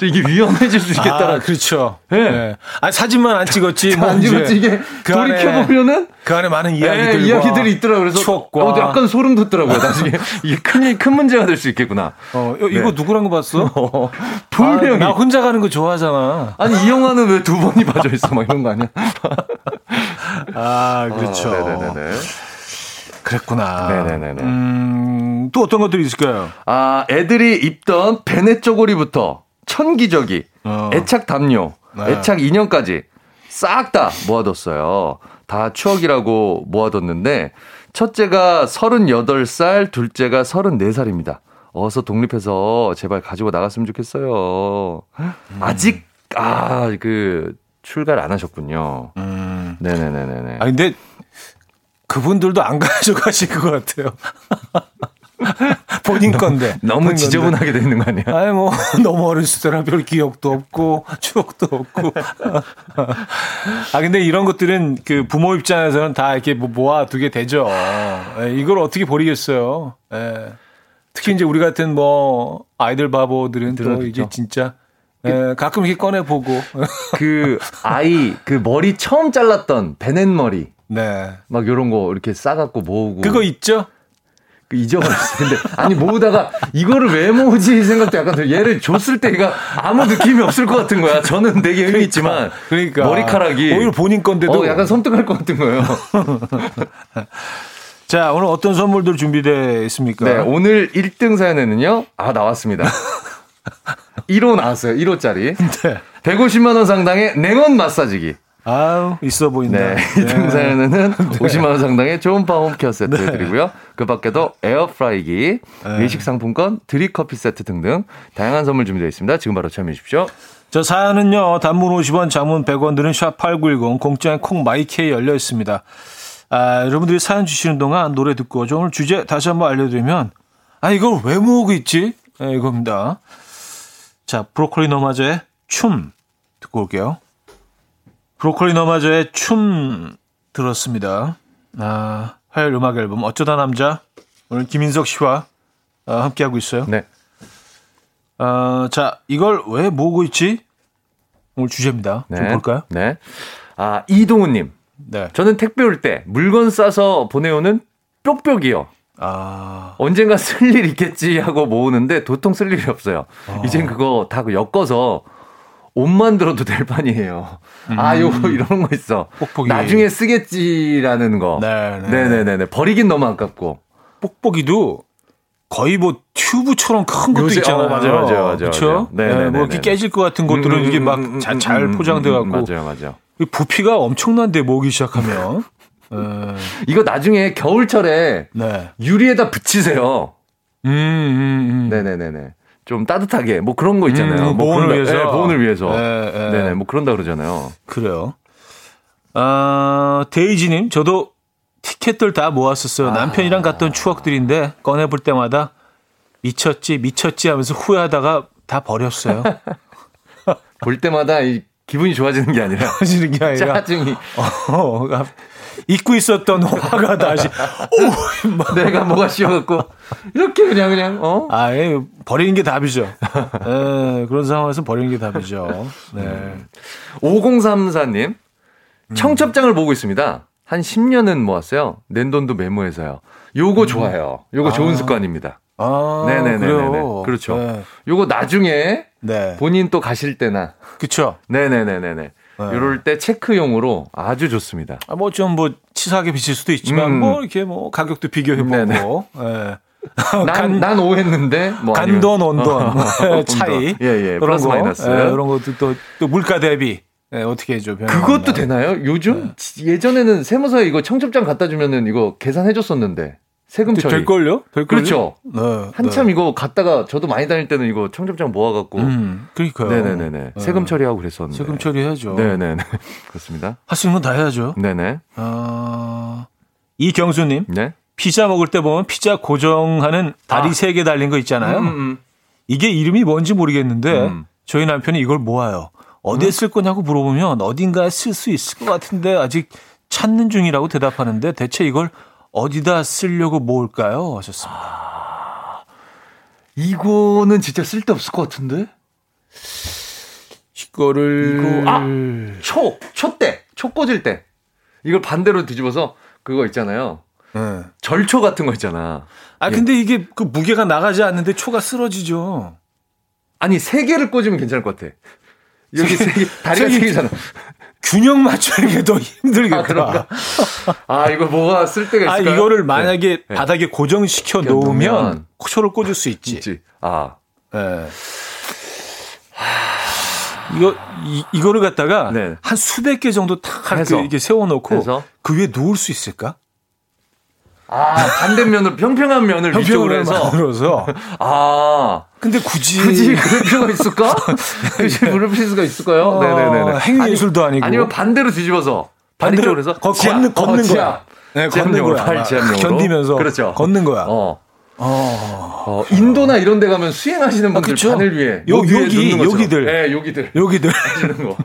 이게 위험해질 수 있겠다. 아, 그렇죠. 예. 네. 네. 아니, 사진만 안 찍었지. 뭐 안 찍었지. 이게 그 돌이켜 보면은. 그 안에 많은 이야기들 네, 이야기들이 있더라고요. 그래서. 추억과. 어, 약간 소름 돋더라고요. 나중에. 이게 큰, 큰 문제가 될 수 있겠구나. 어, 이거 네. 누구랑 거 봤어? 어, 분명히. 아, 나 혼자 가는 거 좋아하잖아. 아니, 이 영화는 왜 두 번이 봐져 있어? 막 이런 거 아니야? 아, 그렇죠. 어, 네네네. 그랬구나. 네네네. 음, 또 어떤 것들이 있을까요? 아, 애들이 입던 베네 쪼고리부터 천기저기, 어. 애착 담요, 네. 애착 인형까지 싹 다 모아뒀어요. 다 추억이라고 모아뒀는데 첫째가 38살, 둘째가 34살입니다. 어서 독립해서 제발 가지고 나갔으면 좋겠어요. 음. 아직 아 그 출가를 안 하셨군요. 음. 네네네네. 아 근데 그분들도 안 가져가실 것 같아요. 본인 건데. 너무 지저분하게 돼 있는 거 아니야? 아니, 뭐, 너무 어렸을 때랑 별 기억도 없고, 추억도 없고. 아, 근데 이런 것들은 그 부모 입장에서는 다 이렇게 뭐 모아두게 되죠. 예, 이걸 어떻게 버리겠어요. 예. 특히 이제 우리 같은 뭐, 아이들 바보들은 또 이제 진짜. 예, 가끔 이렇게 꺼내보고. 그, 아이, 그 머리 처음 잘랐던 베넷 머리. 네. 막 요런 거 이렇게 싸갖고 모으고. 그거 있죠? 그 잊어버렸어요. 근데 아니 모으다가 이거를 왜 모으지 생각도 약간 들어요. 얘를 줬을 때가 아무 느낌이 없을 것 같은 거야. 저는 되게 의미 있지만 그러니까, 그러니까. 머리카락이 오히려 본인 건데도 어, 약간 섬뜩할 것 같은 거예요. 자 오늘 어떤 선물들 준비되어 있습니까? 네 오늘 1등 사연에는요 아 나왔습니다. 1호 나왔어요. 1호짜리. 네. 150만 원 상당의 냉온 마사지기. 아우, 있어 보인다. 네. 이 등사연에는 네. 50만 원 상당의 초음파 홈케어 세트 네. 드리고요. 그 밖에도 에어프라이기, 네. 외식 상품권, 드립 커피 세트 등등 다양한 선물 준비되어 있습니다. 지금 바로 참여해 주십시오. 저 사연은요, 단문 50원, 장문 100원 드는 샵8910, 공짜인 콩 my K 열려 있습니다. 아, 여러분들이 사연 주시는 동안 노래 듣고 오늘 주제 다시 한번 알려드리면, 아, 이걸 왜 모으고 있지? 네, 이겁니다. 자, 브로콜리 너마저의 춤 듣고 올게요. 브로콜리 너마저의 춤 들었습니다. 아, 화요일 음악 앨범 어쩌다 남자 오늘 김인석 씨와 아, 함께 하고 있어요. 네. 아, 자, 이걸 왜 모으고 있지? 오늘 주제입니다. 네. 좀 볼까요? 네. 아, 이동훈님. 네. 저는 택배 올 때 물건 싸서 보내오는 뾱뾱이요. 아. 언젠가 쓸 일 있겠지 하고 모으는데 도통 쓸 일이 없어요. 아. 이젠 그거 다 엮어서 옷 만 들어도 될 판이에요. 아, 음. 아, 요거 이런 거 있어. 뽁뽁이. 나중에 쓰겠지라는 거. 네, 네. 네 네네. 버리긴 너무 아깝고. 뽁뽁이도 거의 뭐 튜브처럼 큰 것도 요새, 있잖아요. 어, 맞아요, 맞아요, 맞아요. 그렇죠? 네, 네, 뭐 이렇게 깨질 것 같은 것들은 음, 이게 막잘 음, 음, 포장돼 갖고 맞아요, 맞아요. 부피가 엄청난데 모기 시작하면 네. 이거 나중에 겨울철에 네. 유리에다 붙이세요. 음, 음, 음. 네네네네. 좀 따뜻하게 뭐 그런 거 있잖아요. 음, 뭐 보온을 위해서. 네, 보온을 위해서. 네, 네. 네네, 뭐 그런다 그러잖아요. 그래요. 아, 데이지님, 저도 티켓들 다 모았었어요. 아. 남편이랑 갔던 추억들인데 꺼내볼 때마다 미쳤지, 미쳤지 하면서 후회하다가 다 버렸어요. 볼 때마다 이 기분이 좋아지는 게 아니라 좋아지는 게 아니라 짜증이 어, 잊고 있었던 화가 다시 오 내가 뭐가 씌워갖고 이렇게 그냥 그냥 어 아 예 버리는 게 답이죠. 에, 그런 상황에서 버리는 게 답이죠. 네. 5034님 청첩장을 보고 있습니다. 한 10년은 모았어요. 낸 돈도 메모해서요. 요거 음. 좋아요. 요거 아. 좋은 습관입니다. 아, 네네네네. 그렇죠. 네. 요거 나중에 네. 본인 또 가실 때나. 그쵸. 네네네네네. 네. 이럴 때 체크용으로 아주 좋습니다. 아, 뭐좀 뭐 치사하게 비칠 수도 있지만 음. 뭐 이렇게 뭐 가격도 비교해보고. 네. 난, 난 오했는데 뭐 간돈 온돈 어, 차이 예, 예. 그런 거 마이너스. 예, 그런 것도 또, 또 물가 대비 예, 어떻게 해줘 그것도 되나요? 요즘 네. 예전에는 세무서에 이거 청첩장 갖다 주면은 이거 계산해 줬었는데 세금 처리. 될걸요? 될걸요? 그렇죠. 네. 한참 네. 이거 갔다가 저도 많이 다닐 때는 이거 청첩장 모아갖고. 음, 그러니까요. 네네네 네. 세금 처리하고 그랬었는데. 세금 처리해야죠. 네네네. 그렇습니다. 할 수 있는 건 다 해야죠. 네네. 어, 이경수님, 네. 피자 먹을 때 보면 피자 고정하는 다리 아. 세개 달린 거 있잖아요. 음, 음. 이게 이름이 뭔지 모르겠는데 음. 저희 남편이 이걸 모아요. 어디에 쓸 거냐고 물어보면 어딘가에 쓸 수 있을 것 같은데 아직 찾는 중이라고 대답하는데 대체 이걸 어디다 쓰려고 모을까요? 하셨습니다. 이거는 진짜 쓸데없을 것 같은데? 이거를 이거- 아! 초! 초 때! 초 꽂을 때. 이걸 반대로 뒤집어서 그거 있잖아요. 네. 절초 같은 거 있잖아. 아 근데 이게 그 무게가 나가지 않는데 초가 쓰러지죠. 아니, 세 개를 꽂으면 괜찮을 것 같아. 여기 세 개, 다리가 세. 개잖아. 균형 맞추는 게 더 힘들겠다. 아? 아, 이거 뭐가 쓸 데가 아, 있을까요? 이거를 만약에 네. 바닥에 고정시켜 놓으면 놓으면 초를 꽂을 수 있지. 있지. 아, 예. 이거 이, 이거를 갖다가 네. 한 수백 개 정도 탁 해서. 이렇게 세워놓고 해서. 그 위에 누울 수 있을까? 아, 반대면을, 평평한 면을 위쪽으로 해서. 만들어서. 아, 근데 굳이 굳이 그럴 필요가 있을까? 굳이 그럴 필요가 있을까요? 어, 네네네. 행위 예술도 아니고 아니면 반대로 뒤집어서. 반대로 해서. 거, 지압. 걷는 걷는 어, 거야. 네, 걷는 거야. 팔 지압용으로. 견디면서 그렇죠. 걷는 거야. 어. 어. 어, 인도나 이런 데 가면 수행하시는 분들 그쵸? 바늘 위에 요- 것처럼. 여기들. 네, 여기들 여기들. 하시는 거.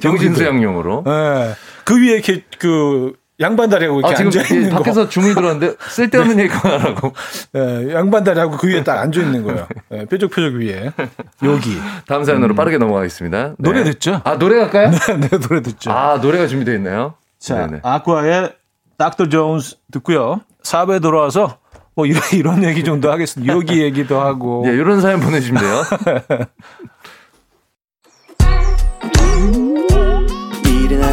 정신 수양용으로. 예. 그 위에 이렇게 그 양반다리하고 이렇게 아, 앉아 있는 거. 밖에서 주문이 들어왔는데 쓸데없는 얘기 그만하라고. 예, 양반다리하고 그 위에 딱 앉아 있는 거예요. 예, 뾰족뾰족 위에. 여기. 다음 사연으로 빠르게 넘어가겠습니다. 네. 노래 듣죠? 아, 노래 갈까요? 네, 노래 듣죠. 아, 노래가 준비되어 있나요? 자, 네네. 아쿠아의 닥터 존스 듣고요. 4부에 돌아와서 뭐 이런, 이런 얘기 정도 하겠습니다. 여기 얘기도 하고. 예, 이런 사연 보내주시면 돼요.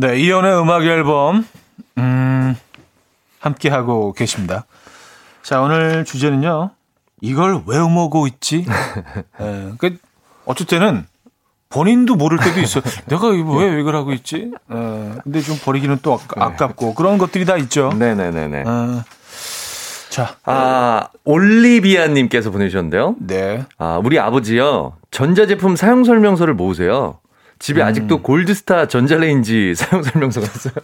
네, 이연의 음악 앨범, 음, 함께 하고 계십니다. 자, 오늘 주제는요, 이걸 왜 음하고 있지? 예, 그, 때는 본인도 모를 때도 있어. 내가 왜 이걸 하고 있지? 예, 근데 좀 버리기는 또 아까, 아깝 고, 그런 것들이 다 있죠. 네 네 네네. 어, 자, 아, 올리비아님께서 보내주셨는데요. 네. 아, 우리 아버지요. 전자제품 사용 설명서를 모으세요. 집에 아직도 골드스타 전자레인지 사용 설명서가 있어요.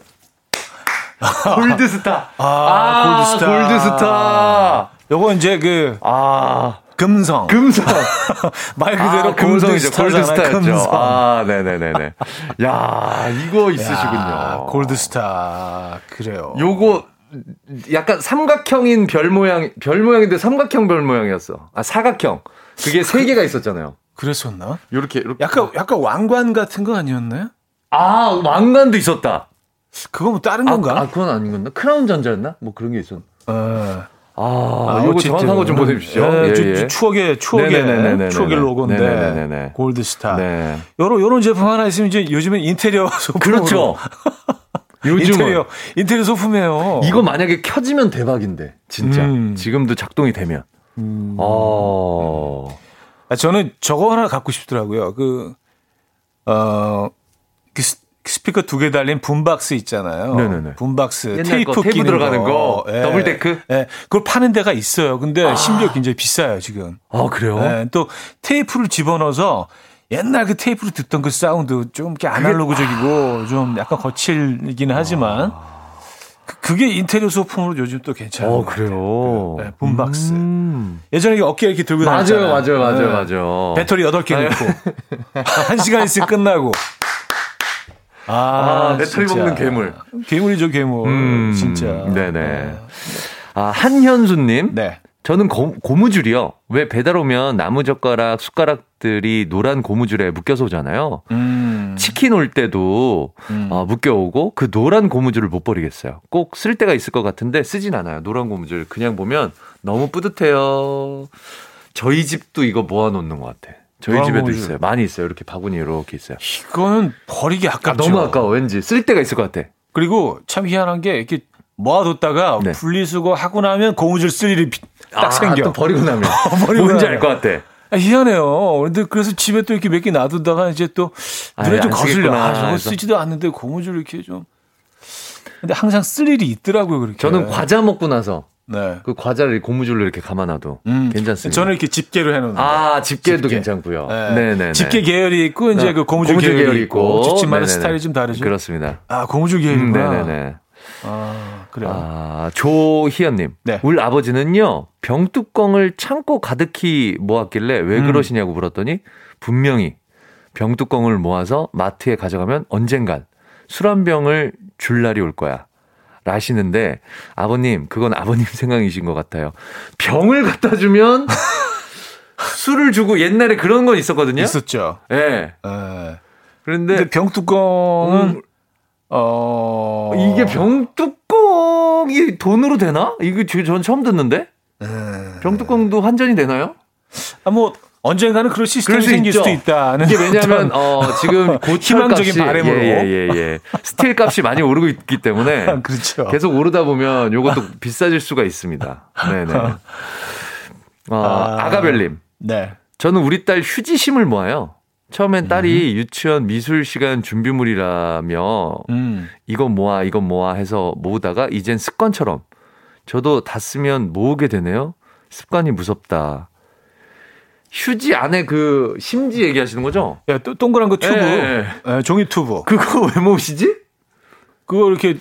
골드스타. 아, 골드스타. 골드스타. 요거 이제 그, 아, 금성. 금성. 말 그대로 아, 금성이죠. 골드스타였죠. 금성. 아, 네네네네. 야, 이거 있으시군요. 야, 골드스타. 그래요. 요거 약간 삼각형인 별 모양, 별 모양인데 삼각형 별 모양이었어. 아, 사각형. 그게 세 개가 있었잖아요. 그랬었나? 요렇게, 요렇게. 약간 약간 왕관 같은 거 아니었나요? 아, 왕관도 있었다. 그거 뭐 다른 아, 건가? 아, 그건 아닌 건가? 크라운 전자였나? 뭐 그런 게 있었나? 어. 아, 아, 요거. 정확한 거 좀 보내주십시오. 예, 예, 주- 예. 추억의 추억의 네네네네네네. 추억의 로고인데 네네네네. 골드스타. 네. 요런 요런 제품 하나 있으면 이제 요즘엔 인테리어 소품 그렇죠. 요즘은 인테리어 인테리어 소품이에요. 이거 만약에 켜지면 대박인데 진짜 음. 지금도 작동이 되면. 어. 아, 저는 저거 하나 갖고 싶더라고요. 그, 어, 그 스- 스피커 두 개 달린 boom box 있잖아요. 네네네. boom box 테이프, 거, 테이프 끼는 들어가는 거. double deck? 예. 그걸 파는 데가 있어요. 근데 심지어 굉장히 비싸요, 지금. 아 그래요? 예, 또 테이프를 집어넣어서 옛날 그 테이프로 듣던 그 사운드 좀 이렇게 아날로그적이고 좀 약간 거칠긴 하지만 그- 그게 인테리어 소품으로 요즘 또 괜찮아요. 어 그래요. 네, 붐박스. 음. 예전에 어깨에 이렇게 들고 맞아요, 다녔잖아요. 맞아요, 맞아요, 예. 맞아요. 배터리 8개 넣고. 한 시간 있으면 끝나고. 아, 아, 배터리 진짜. 먹는 괴물. 괴물이죠, 괴물. 음, 진짜. 네네. 아 한현수님. 네. 저는 고, 고무줄이요. 왜 배달 오면 나무젓가락, 숟가락들이 노란 고무줄에 묶여서 오잖아요. 음. 치킨 올 때도 음. 어, 묶여오고 그 노란 고무줄을 못 버리겠어요. 꼭 쓸 때가 있을 것 같은데 쓰진 않아요. 노란 고무줄 그냥 보면 너무 뿌듯해요. 저희 집도 이거 모아놓는 것 같아. 저희 집에도 고무줄. 있어요. 많이 있어요. 이렇게 바구니 이렇게 있어요. 이거는 버리기 아, 아깝죠. 너무 아까워. 왠지 쓸 데가 있을 것 같아. 그리고 참 희한한 게 이렇게 모아뒀다가 네. 분리수거 하고 나면 고무줄 쓸 일이 비- 딱 아, 생겨. 또 버리고 나면 버리고 뭔지. 알 것 같아. 아, 희한해요. 근데 그래서 집에 또 이렇게 몇 개 놔두다가 이제 또 눈에 아예 좀안 거슬려. 아, 저거 해서. 쓰지도 않는데 고무줄 이렇게 좀. 근데 항상 쓸 일이 있더라고요, 그렇게. 저는 과자 먹고 나서 네. 그 과자를 고무줄로 이렇게 감아놔도 음, 괜찮습니다. 저는 이렇게 집게로 해놓는. 아 집게도 집게. 괜찮고요. 네. 네네. 집게 계열이 있고 이제 그 고무줄, 계열이, 있고, 집집마다 네네네. 스타일이 좀 다르죠. 그렇습니다. 아 고무줄 음, 계열이구나. 네네네. 아 그래요. 아, 조희연님. 네. 우리 아버지는요, 병뚜껑을 창고 가득히 모았길래 왜 음. 그러시냐고 물었더니 분명히 병뚜껑을 모아서 마트에 가져가면 언젠간 술 한 병을 줄 날이 올 거야. 라시는데 아버님, 그건 아버님 생각이신 것 같아요. 병을 갖다 주면 술을 주고 옛날에 그런 건 있었거든요. 있었죠. 예. 예. 그런데 병뚜껑은 음, 어 이게 병뚜껑 이 돈으로 되나? 이거 저- 전 처음 듣는데? 예. 병뚜껑도 환전이 되나요? 아, 뭐 언젠가는 그럴 시스템이 수 생길 있죠. 수도 있다는 이게 왜냐하면 어 지금 고철 희망적인 값이 바람으로. 예예예 예, 예. 스틸 값이 많이 오르고 있기 때문에 그렇죠. 계속 오르다 보면 요것도 비싸질 수가 있습니다. 네네. 어, 아. 아가별님, 네. 저는 우리 딸 휴지심을 모아요. 처음엔 딸이 유치원 미술 시간 준비물이라며 음. 이건 모아 이건 모아 해서 모으다가 이젠 습관처럼 저도 다 쓰면 모으게 되네요. 습관이 무섭다. 휴지 안에 그 심지 얘기하시는 거죠? 야, 또 동그란 거 튜브. 예, 예, 종이 튜브. 그거 왜 모으시지? 그거 이렇게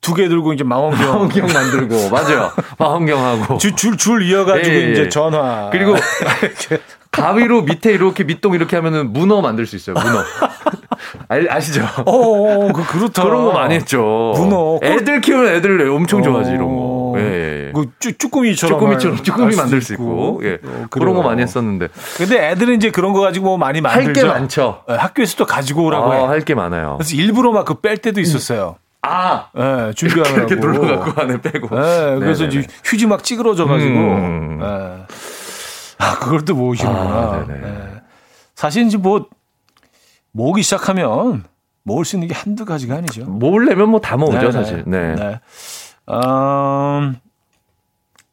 두 개 들고 이제 망원경. 망원경 만들고 맞아요. 망원경하고 줄, 줄, 줄 이어가지고 예, 예, 이제 예. 전화. 그리고 가위로 밑에 이렇게 밑동 이렇게 하면은 문어 만들 수 있어요. 문어. 알, 아시죠? 어, 어, 그, 그렇다. 그런 거 많이 했죠. 문어. 애들 키우는 애들 엄청 좋아하지 이런 거. 어. 예, 예, 예. 그 쭈, 쭈꾸미처럼. 쭈꾸미처럼 할 쭈꾸미 만들 수 있고, 예. 어, 그런 거. 많이 했었는데 근데 애들은 이제 그런 거 가지고 뭐 많이 할 만들죠. 게 많죠. 예, 학교에서도 가지고 오라고 해. 아, 할게 많아요. 그래서 일부러 막 그 뺄 때도 있었어요. 아 예, 준비하느라고. 이렇게 눌러갖고 안에 빼고. 예, 그래서 네네네. 이제 휴지 막 찌그러져가지고. 음. 예. 아, 그걸 또 모으시는구나. 아. 예. 사실 이제 뭐, 모으기 시작하면 모을 수 있는 게 한두 가지가 아니죠. 모으려면 뭐 다 모으죠 네네. 사실. 네. 네. 음,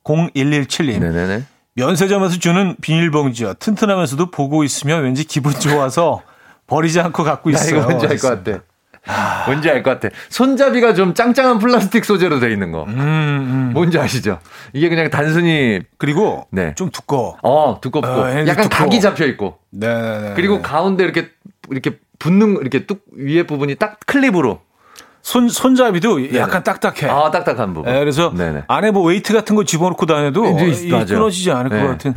0117님. 네네네. 면세점에서 주는 비닐봉지요. 튼튼하면서도 보고 있으면 왠지 기분 좋아서 버리지 않고 갖고 나 있어요. 이거 뭔지 알것 같아. 뭔지 알 것 같아. 손잡이가 좀 짱짱한 플라스틱 소재로 돼 있는 거. 음, 음. 뭔지 아시죠? 이게 그냥 단순히 그리고 네. 좀 두꺼워. 어 두껍고 어, 약간 두꺼워. 각이 잡혀 있고 네 네 네. 그리고 가운데 이렇게 이렇게 붙는 이렇게 뚝 위에 부분이 딱 클립으로 손 손잡이도 약간 딱딱해. 아 딱딱한 부분. 예, 그래서 네네. 안에 뭐 weight 같은 거 집어넣고 다녀도 네, 이. 끊어지지 않을 네. 것 같은.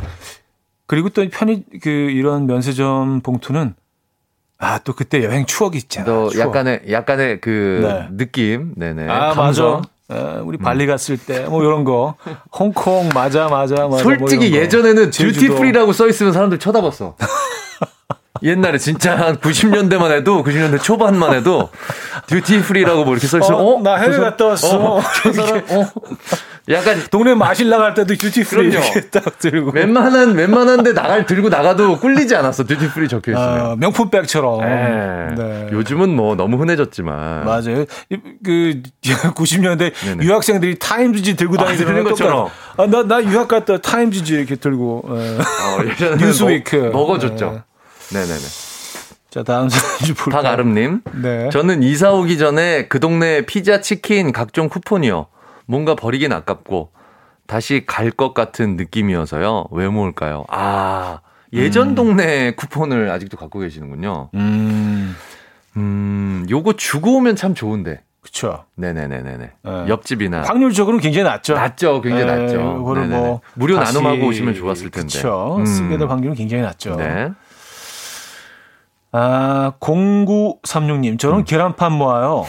그리고 또 편의 그 이런 면세점 봉투는 아 또 그때 여행 추억이 있잖아. 또 추억. 약간의 약간의 그 네. 느낌, 네네. 아 감성. 맞아. 예, 우리 발리 갔을 때 뭐 이런 거 홍콩 맞아 맞아 맞아. 솔직히 뭐 이런 거. 예전에는. duty free라고 써 있으면 사람들 쳐다봤어. 옛날에 진짜 한 90년대만 해도 90년대 초반만 해도 duty free라고 뭐 이렇게 써 있으면 어, 어, 나 해외 갔다 왔어. 어, 저 사람 어. 약간 동네 마실 나갈 때도 duty free 그럼요. 이렇게 딱 들고 웬만한 웬만한데 나갈 들고 나가도 꿀리지 않았어. duty free 적혀 있으면. 아, 명품백처럼. 예. 네. 요즘은 뭐 너무 흔해졌지만. 맞아요. 이- 그 90년대 네네. 유학생들이 타임즈지 들고 아, 다니는 들는 것처럼. 아, 나, 나 유학 갔다 타임즈지 이렇게 들고. 예. 어, 뉴스위크. 먹, 먹어줬죠. 네네네. 자, 다음 사연 좀 볼까요? 박아름님. 네. 저는 이사 오기 전에 그 동네 피자, 치킨, 각종 쿠폰이요. 뭔가 버리긴 아깝고 다시 갈 것 같은 느낌이어서요. 왜 모을까요? 아, 예전 동네 쿠폰을 아직도 갖고 계시는군요. 음, 음, 요거 주고 오면 참 좋은데. 그쵸. 네네네네네. 네. 옆집이나. 확률적으로는 굉장히 낮죠. 낮죠. 굉장히 예, 낮죠. 네네네. 뭐. 무료 다시- 나눔하고 오시면 좋았을 텐데. 그쵸. 음. 쓰게 될 확률은 굉장히 낮죠. 네. 아, 0936님, 음. 저는 계란판 모아요.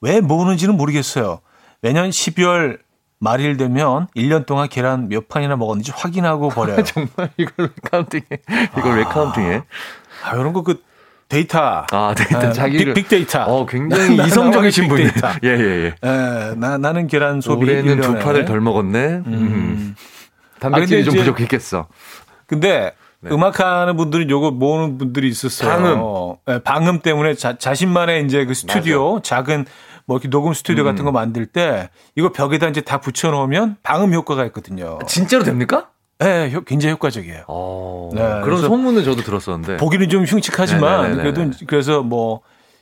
왜 모으는지는 모르겠어요. 매년 12월 말일 되면 1년 동안 계란 몇 판이나 먹었는지 확인하고 버려요. 정말 이걸 왜 counting해? 이걸 왜 counting해? 아, 이런 거 그 데이터. 아, 데이터 예, 자기를 빅, 빅데이터. 어, 굉장히 나- 이성적이신 분이에요. 예, 예, 예. 예, 나, 나는 계란 소비. 올해는 두 1년에. 판을 덜 먹었네. 음. 아, 단백질이 근데 좀 부족했겠어. 근데 음악하는 분들은 요거 모으는 분들이 있었어요. 네. 방음. 예, 방음 때문에 자, 자신만의 이제 그 스튜디오, 작은 뭐 이렇게 녹음 스튜디오 같은 음. 거 만들 때 이거 벽에다 이제 다 붙여 놓으면 방음 효과가 있거든요. 진짜로 됩니까? 예, 효- 굉장히 효과적이에요. 어, 네, 그런 소문은 저도 들었었는데. 보기는 좀 흉측하지만 네네네네네. 그래도 그래서 뭐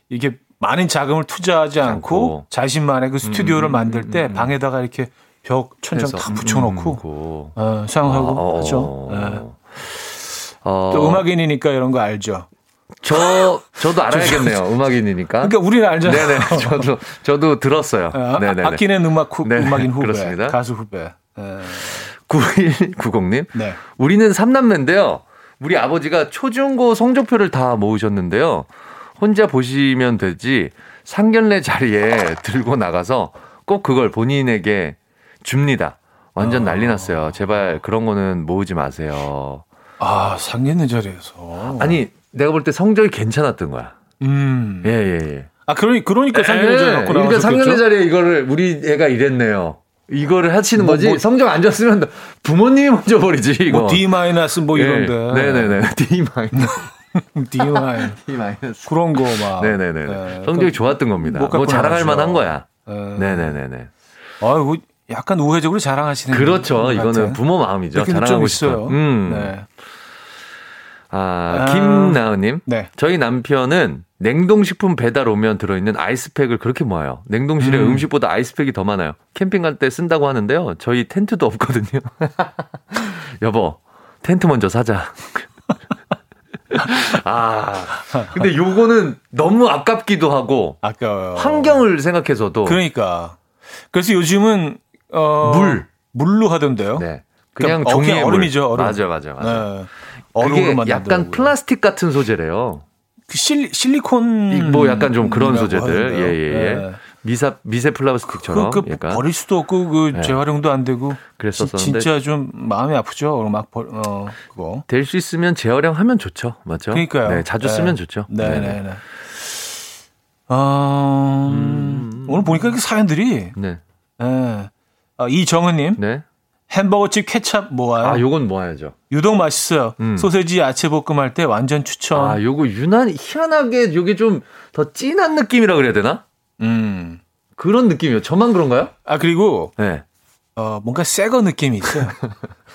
이게 많은 자금을 투자하지 않고. 자신만의 그 스튜디오를 음, 만들 때 음, 음. 방에다가 이렇게 벽 천장. 다 붙여놓고 음, 고. 어, 사용하고 어, 하죠. 어. 예. 어, 또 음악인이니까 이런 거 알죠. 저 저도 알아야겠네요. 음악인이니까. 그러니까 우리는 알잖아요. 네네. 저도 저도 들었어요. 어, 네네. 아끼는 음악 후, 네, 음악인 후배, 그렇습니다. 가수 후배. 예. 9190님. 네. 우리는 삼남매인데요. 우리 아버지가 초중고 성적표를 다 모으셨는데요. 혼자 보시면 되지 상견례 자리에 들고 나가서 꼭 그걸 본인에게 줍니다. 완전 난리 났어요. 제발 그런 거는 모으지 마세요. 아 상견례 자리에서. 아니, 내가 볼 때 성적이 괜찮았던 거야. 음. 예, 예, 예. 아 그러니 그러니까 상견례 자리 갖고 그러니까 나왔었겠죠. 상견례 자리에 이거를 우리 애가 이랬네요. 이거를 하시는 뭐, 거지. 뭐. 성적 안 좋았으면 부모님이 먼저 버리지 이거. 뭐 D 마이너스 뭐 예. 이런데. 네 네 네. D 마이너스. D 마이너스 D 마이너스. 그런 거 막. 네 네네. 예, 성적이 좋았던 겁니다. 못뭐 자랑할. 만한 거야. 예. 네네 네 네. 아이고 약간 우회적으로 자랑하시는. 그렇죠. 것 이거는. 부모 마음이죠. 좀 자랑하고 있어요. 싶어요. 음. 네. 아, 아. 김나은님. 네. 저희 남편은 냉동식품 배달 오면 들어있는 아이스팩을 그렇게 모아요. 냉동실에 음. 음. 식보다 아이스팩이 더 많아요. 캠핑 갈 때 쓴다고 하는데요. 저희 텐트도 없거든요. 여보, 텐트 먼저 사자. 아, 근데 요거는 너무 아깝기도 하고 아까워요. 환경을 생각해서도 그러니까. 그래서 요즘은 어 물. 물로 하던데요. 네. 그냥 그러니까 그냥 얼음이죠, 얼음. 맞아, 맞아, 맞아. 네. 그게. 약간 플라스틱 같은 소재래요. 그 실리, 실리콘 이- 뭐 약간 좀 그런 소재들. 하던데요. 예, 예, 예. 네. 미사 미세 플라스틱처럼 그, 그 약간 버릴 수도 없고 그 네. 재활용도 안 되고 그랬었었는데 진, 짜 좀 마음이 아프죠. 막 벌, 어 그거. 될 수 있으면 재활용하면 좋죠. 맞죠? 그러니까요. 네, 자주 네. 쓰면 좋죠. 네, 네네. 네, 네. 어, 음. 오늘 보니까 그 사연들이 네. 예. 아, 이정은님 네. 햄버거집 케찹 모아요. 아, 요건 모아야죠. 유독 맛있어요. 음. 소세지 야채 볶음 할 때 완전 추천. 아, 요거 유난 희한하게 요게 좀 더 진한 느낌이라 그래야 되나? 음. 그런 느낌이요. 저만 그런가요? 아 그리고 네. 어 뭔가 새거 느낌이 있어요.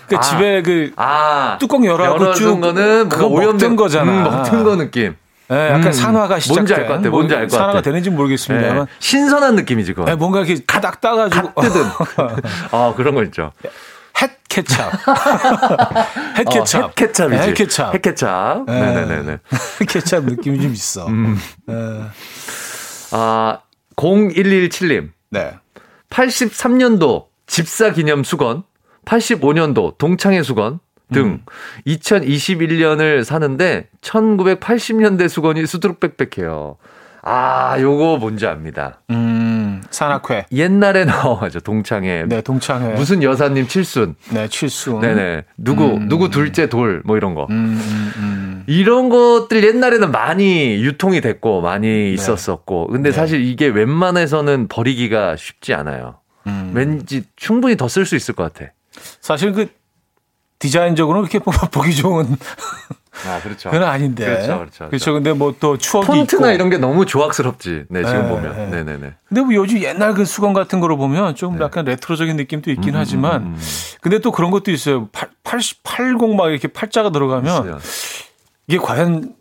그 아. 집에 그 아. 뚜껑 열어갖고 쭉 열어준 거는 그거 오염된 거잖아. 음, 먹던 거 느낌. 예, 약간 음, 산화가 시작된 뭔지 알 것 같아, 뭐 뭔지 알것 산화가 같아. 되는지 모르겠습니다만 네. 신선한 느낌이지 그거. 예, 뭔가 이렇게 가닥 따가지고 뜯은. 아, 그런 거 있죠. 햇 케찹, 햇 케찹, 어, 햇케찹이지. 햇 케찹, 햇케찹. 네. 네네네네. 케찹 느낌이 좀 있어. 음. 예. 아, 0117님. 네. 83년도 집사 기념 수건, 85년도 동창회 수건 등 2021년을 사는데 1980년대 수건이 수두룩빽빽해요. 아, 요거 뭔지 압니다. 음, 산악회. 옛날에 나와죠 동창회. 네, 동창회. 무슨 여사님 칠순. 네, 칠순. 네네. 누구, 음. 누구 둘째 돌, 뭐 이런 거. 음, 음, 음. 이런 것들 옛날에는 많이 유통이 됐고, 많이 있었었고. 근데 네. 사실 이게 웬만해서는 버리기가 쉽지 않아요. 음. 왠지 충분히 더 쓸 수 있을 것 같아. 사실 그 디자인적으로는 그렇게 보- 보기 좋은 아, 그렇죠. 그건 아닌데. 그렇죠, 그렇죠, 그렇죠. 근데 뭐 또 추억이 폰트나 있고. 이런 게 너무 조악스럽지. 네, 지금 네, 보면. 네. 네네네. 근데 뭐 요즘 옛날 그 수건 같은 거로 보면 좀 약간 레트로적인 느낌도 있긴 하지만 음, 음. 근데 또 그런 것도 있어요. 8, 80, 80 막 이렇게 팔자가 들어가면 있어요. 이게 과연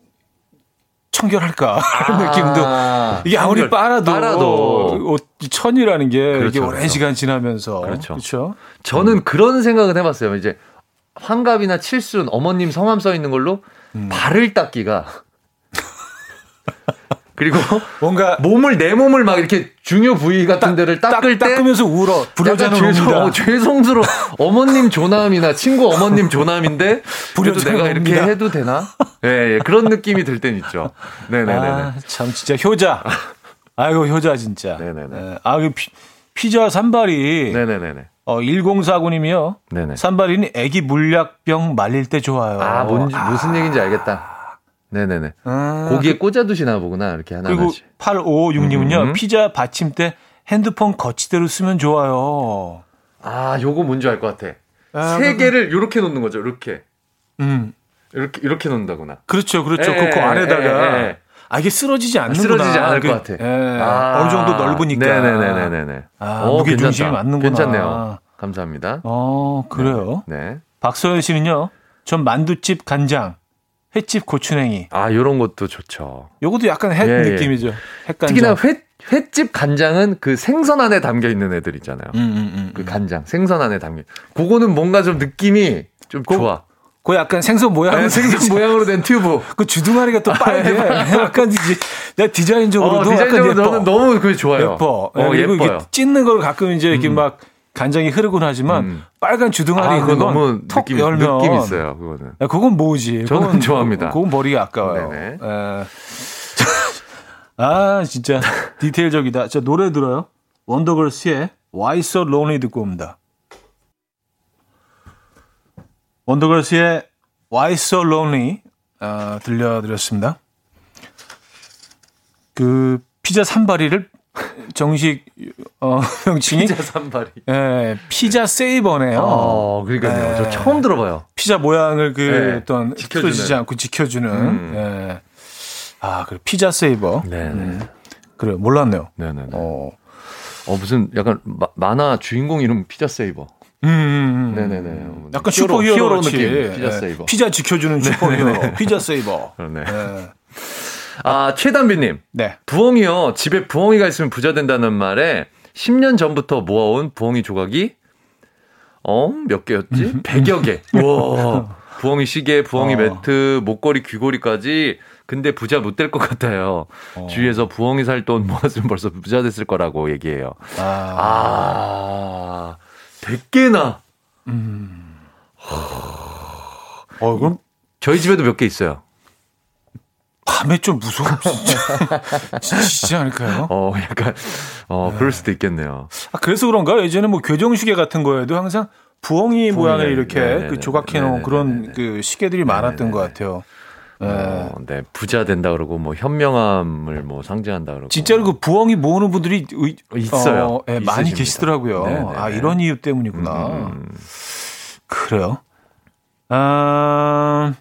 청결할까 하는 느낌도 아, 이게 아무리 청결. 빨아도, 빨아도. 옷 천이라는 게 이게 그렇죠, 오랜 그렇죠. 시간 지나면서 그렇죠. 그렇죠. 저는 그런 생각은 해봤어요. 이제 환갑이나 칠순 어머님 성함 써 있는 걸로 음. 발을 닦기가 그리고 뭔가 몸을 내 몸을 막 이렇게 중요 부위 같은 데를 닦을 때 닦으면서 울어 불효자는 죄송. 어, 죄송스러워. 어머님 조남이나 친구 어머님 조남인데 그래도 내가 이렇게 옵니다. 해도 되나? 예, 예, 그런 느낌이 들 땐 있죠. 네네네. 아, 참 진짜 효자. 아이고 효자 진짜. 네네네. 네. 아, 그 피, 피자 산발이 네네네네. 어 1049님이요. 네네. 산발이는 애기 물약병 말릴 때 좋아요. 아, 뭔지, 무슨 얘기인지 알겠다. 네네네. 아, 고기에 꽂아 두시나 보구나. 이렇게 하나 그리고 하나씩. 8556님은요. 음. 피자 받침대 핸드폰 거치대로 쓰면 좋아요. 아, 요거 뭔지 알 것 같아. 아, 세 그- 개를 요렇게 놓는 거죠. 이렇게. 음. 이렇게 이렇게 놓는다구나. 그렇죠. 그렇죠. 예, 그, 그 예, 아래다가 예, 예. 아 이게 쓰러지지 않는구나. 쓰러지지 않을 그, 것 같아. 예, 아, 어느 정도 넓으니까. 네네네네네. 아, 오, 무게 중심이. 맞는구나. 괜찮네요. 감사합니다. 어, 그래요. 네. 박서연 씨는요. 전 만두집 간장, 횟집 고추냉이. 아, 요런 것도 좋죠. 요것도 약간 햇 예, 예. 느낌이죠. 햇간장. 특히나 회, 횟집 간장은 그 생선 안에 담겨 있는 애들 있잖아요. 음, 음, 음. 그 간장, 생선 안에 담겨. 그거는 뭔가 좀 느낌이 좀 그- 좋아. 그 약간 생선 모양. 네, 생선 모양으로 된 튜브. 그 주둥아리가 또 빨개. 약간 이제 내가 디자인적으로도 어, 디자인적으로. 저는 너무 그게 좋아요. 예뻐. 어, 그리고 이게 예뻐요. 찢는 걸 가끔 이제 이렇게 막 간장이 흐르곤 하지만 음. 빨간 주둥아리 아, 그거 너무 톡 느낌, 열면 느낌 있어요, 그거는. 야, 그건 뭐지? 저는 그건, 좋아합니다. 그건 머리가 아까워요. 네네. 에. 아, 진짜 디테일적이다. 자, 노래 들어요. 원더걸스의 Why So Lonely 듣고 옵니다. 원더걸스의 Why So Lonely 아, 들려드렸습니다. 그 피자 산바리를 정식 어, 명칭이 피자 산발이. 예, 피자 세이버네요. 어, 그러니까요. 네. 저 처음 들어봐요. 피자 모양을 그 네, 어떤 지켜주는. 틀어지지 않고 지켜주는. 음. 예. 아, 그 피자 saver. 네네. 음, 그래 몰랐네요. 네네네. 어. 어, 무슨 약간 마- 만화 주인공 이름 피자 saver. 음, 음, 음. 네네네. 약간 히어로, 슈퍼 히어로 히어로 같이. 느낌. 피자 예. saver. 피자 지켜주는 슈퍼 히어로. 피자 saver. 그러네. 예. 아, 최단비님. 네. 부엉이요. 집에 부엉이가 있으면 부자 된다는 말에 10년 전부터 모아온 부엉이 조각이 어, 몇 개였지? 100여 개. 와. 부엉이 시계, 부엉이 어. 매트, 목걸이, 귀걸이까지. 근데 부자 못 될 것 같아요. 어. 주위에서 부엉이 살 돈 모았으면 벌써 부자 됐을 거라고 얘기해요. 아, 아, 100개나. 어, 그럼 저희 집에도 몇 개 있어요. 밤에 좀. 진짜 않을까요? 어, 약간, 어, 그럴 수도 있겠네요. 아, 그래서 그런가? 요 예전에 뭐 교정시계 같은 거에도 항상 부엉이 모양을 이렇게 네네네. 그 조각해놓은 네네네. 그런 그 시계들이 많았던 것 같아요. 예. 어, 네, 부자 된다 그러고 뭐 현명함을 뭐 상징한다 그러고. 진짜로 그 부엉이 모으는 분들이 의- 있어요. 어, 예, 많이 있으십니다. 계시더라고요. 네네네. 아, 이런 이유 때문이구나. 음, 그래요. 아,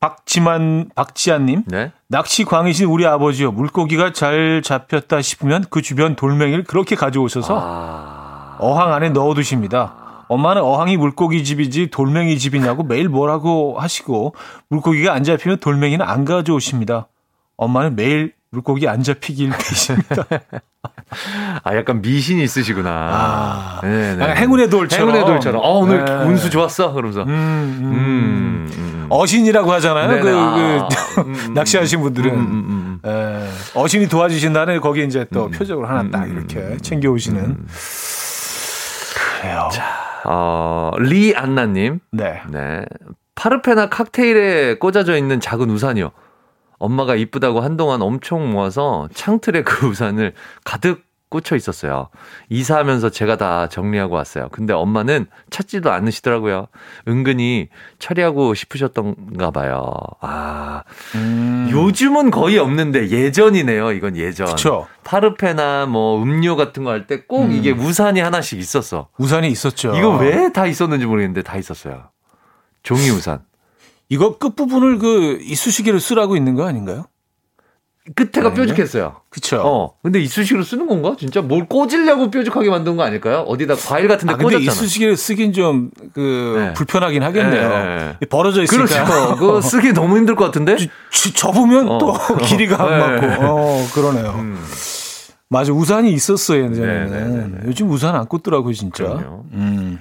박지만, 박지한님. 네. 낚시 광이신 우리 아버지요. 물고기가 잘 잡혔다 싶으면 그 주변 돌멩이를 그렇게 가져오셔서 아. 어항 안에 넣어두십니다. 엄마는 어항이 물고기 집이지 돌멩이 집이냐고 매일 뭐라고 하시고 물고기가 안 잡히면 돌멩이는 안 가져오십니다. 엄마는 매일 물고기 안 잡히길 비십니다. 아, 약간 미신이 있으시구나. 아, 네네. 약간 행운의 돌처럼. 행운의 돌처럼. 어, 오늘 네. 운수 좋았어. 그러면서. 음, 음. 음. 음. 어신이라고 하잖아요. 네네. 그, 아, 그 음, 음, 낚시하신 분들은. 에, 어신이 도와주신다는 거기에 이제 또 표적을 하나 딱 이렇게 챙겨오시는. 그래요. 어, 리 안나님. 네. 네. 파르페나 칵테일에 꽂아져 있는 작은 우산이요. 엄마가 이쁘다고 한동안 엄청 모아서 창틀에 그 우산을 가득 꽂혀 있었어요. 이사하면서 제가 다 정리하고 왔어요. 근데 엄마는 찾지도 않으시더라고요. 은근히 처리하고 싶으셨던가 봐요. 아, 음, 요즘은 거의 없는데 예전이네요. 이건 예전. 그쵸. 파르페나 뭐 음료 같은 거 할 때꼭 음. 이게 우산이 하나씩 있었어. 우산이 있었죠. 이거 왜 다 있었는지 모르겠는데 다 있었어요. 종이 우산. 이거 끝부분을 그 이쑤시개로 쓰라고 있는 거 아닌가요? 끝에가 네. 뾰족했어요. 그쵸. 어. 근데 이쑤시개로 쓰는 건가? 진짜 뭘 꽂으려고 뾰족하게 만든 거 아닐까요? 어디다 과일 같은 데 아, 근데 꽂았잖아. 이쑤시개를 쓰긴 좀, 그, 네. 불편하긴 하겠네요. 네. 벌어져 있으니까. 그렇죠. 그거 쓰기 너무 힘들 것 같은데? 지- 접으면 어. 또 길이가 안 네. 맞고. 어, 그러네요. 음. 맞아. 우산이 있었어요, 예전에는. 네, 네, 네, 네. 요즘 우산 안 꽂더라고요, 진짜. 그럼요. 음.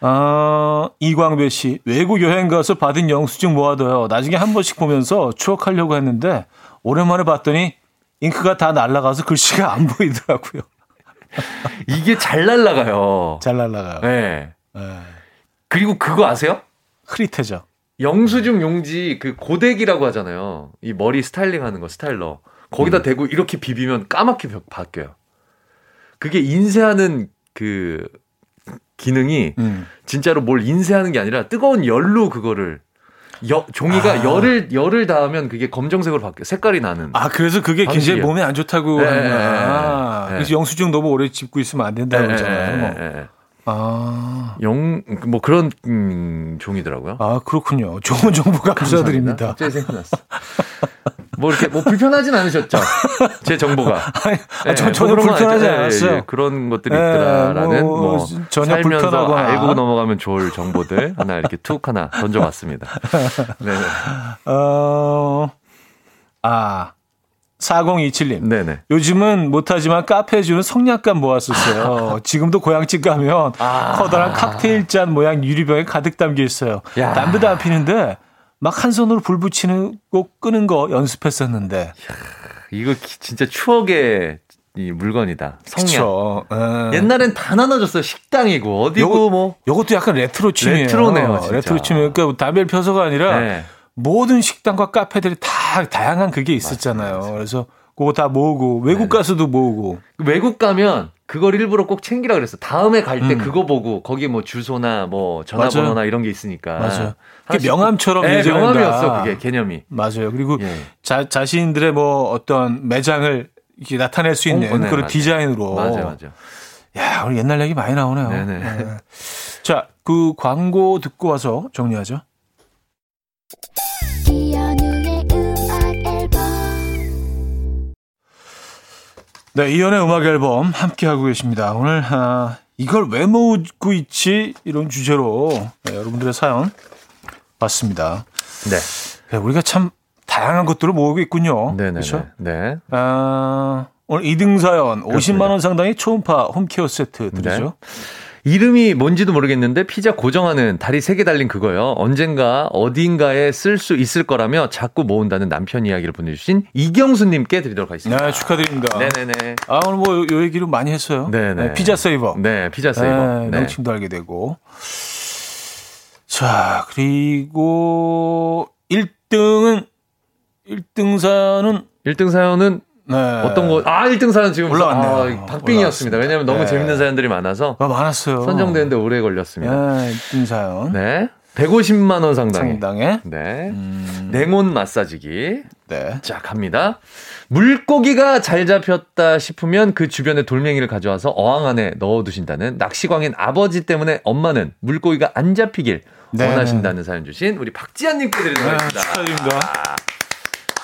아, 이광배 씨. 외국 여행 가서 받은 영수증 모아둬요. 나중에 한 번씩 보면서 추억하려고 했는데, 오랜만에 봤더니, 잉크가 다 날아가서 글씨가 안 보이더라고요. 이게 잘 날라가요. 잘 날아가요. 네. 네. 그리고 그거 아세요? 흐릿해져. 영수증 용지 그 고데기라고 하잖아요. 이 머리 스타일링 하는 거 스타일러. 거기다 대고 이렇게 비비면 까맣게 벽- 바뀌어요. 그게 인쇄하는 그 기능이 음. 진짜로 뭘 인쇄하는 게 아니라 뜨거운 열로 그거를 여, 종이가 아. 열을 열을 닿으면 그게 검정색으로 바뀌어 색깔이 나는. 아, 그래서 그게 굉장히 방식이에요. 몸에 안 좋다고 네, 하는구나. 네, 네. 그래서 영수증 너무 오래 짚고 있으면 안 된다고 예, 그러잖아요. 예, 예, 예. 아, 영, 뭐 그런 음, 종이더라고요. 아, 그렇군요. 좋은 정보 감사드립니다. 갑자기 생각났어. 뭐 이렇게 뭐 불편하진 않으셨죠? 제 정보가. 아, 전 예, 전혀 뭐 그런 거 불편하지? 예, 않았어요. 예, 그런 것들이 예, 있더라라는 뭐, 뭐, 전혀 살면서 불편하거나. 알고 넘어가면 좋을 정보들 하나 이렇게 툭 하나 던져봤습니다. 네, 어, 아, 4027님. 네네. 요즘은 못하지만 카페에 주는 성냥감 모았었어요. 지금도 고향집 가면 아. 커다란 칵테일 잔 모양 유리병에 가득 담겨 있어요. 야. 담배도 안 피는데 막 한 손으로 불 붙이는 거 끄는 거 연습했었는데. 이거 기- 진짜 추억의 이 물건이다. 성냥. 그쵸. 예. 옛날엔 다 나눠줬어요. 식당이고 어디고 요거- 뭐. 요것도 약간 레트로 붐이에요. 레트로네요, 진짜. 레트로 붐이에요. 그러니까 담배를 펴서가 아니라 네. 모든 식당과 카페들이 다 다양한 그게 있었잖아요. 그래서 그거 다 모으고 외국 네네. 가서도 모으고 외국 가면 그걸 일부러 꼭 챙기라 그랬어. 다음에 갈때 음. 그거 보고 거기 뭐 주소나 뭐 전화번호나 맞아요. 이런 게 있으니까. 맞아요. 그게 하나씩 명함처럼 꼭- 네, 예전엔 명함이었어. 다. 그게 개념이. 맞아요. 그리고 예. 자, 자신들의 뭐 어떤 매장을 이렇게 나타낼 수 있는 어, 네, 그런 맞아요. 디자인으로. 맞아 맞아. 야, 우리 옛날 얘기 많이 나오네요. 네네. 네. 자, 그 광고 듣고 와서 정리하죠. 이현우의 음악 앨범 네, 이연의 음악 앨범 함께 하고 계십니다. 오늘 아, 이걸 왜 모으고 있지 이런 주제로 네, 여러분들의 사연 봤습니다. 네. 네, 우리가 참 다양한 것들을 모으고 있군요. 네네. 그렇죠? 네. 아, 오늘 2등 사연 50만 원 상당의 초음파 홈케어 세트 드리죠. 네. 이름이 뭔지도 모르겠는데 피자 고정하는 다리 세개 달린 그거요. 언젠가 어딘가에 쓸 수 있을 거라며 자꾸 모은다는 남편 이야기를 보내주신 이경수님께 드리도록 하겠습니다. 네, 축하드립니다. 네네네. 아, 오늘 뭐, 요, 요 얘기를 많이 했어요. 네네. 네, 피자 세이버. 네, 피자 세이버. 네, 네. 명칭도 알게 되고. 자, 그리고 1등은, 1등 사연은, 1등 사연은 네. 어떤 거? 아, 1등 사연 지금 올라왔네요. 아, 박빙이었습니다. 왜냐면 너무 네. 재밌는 사연들이 많아서 아, 많았어요. 선정되는데 오래 걸렸습니다. 네, 1등 사연. 네. 150만 원 상당의. 상당의. 네. 음, 냉온 마사지기. 네. 자, 갑니다. 물고기가 잘 잡혔다 싶으면 그 주변에 돌멩이를 가져와서 어항 안에 넣어 두신다는 낚시광인 아버지 때문에 엄마는 물고기가 안 잡히길 네. 원하신다는 사연 주신 우리 박지한님께 드리도록 네, 하겠습니다. 축하드립니다.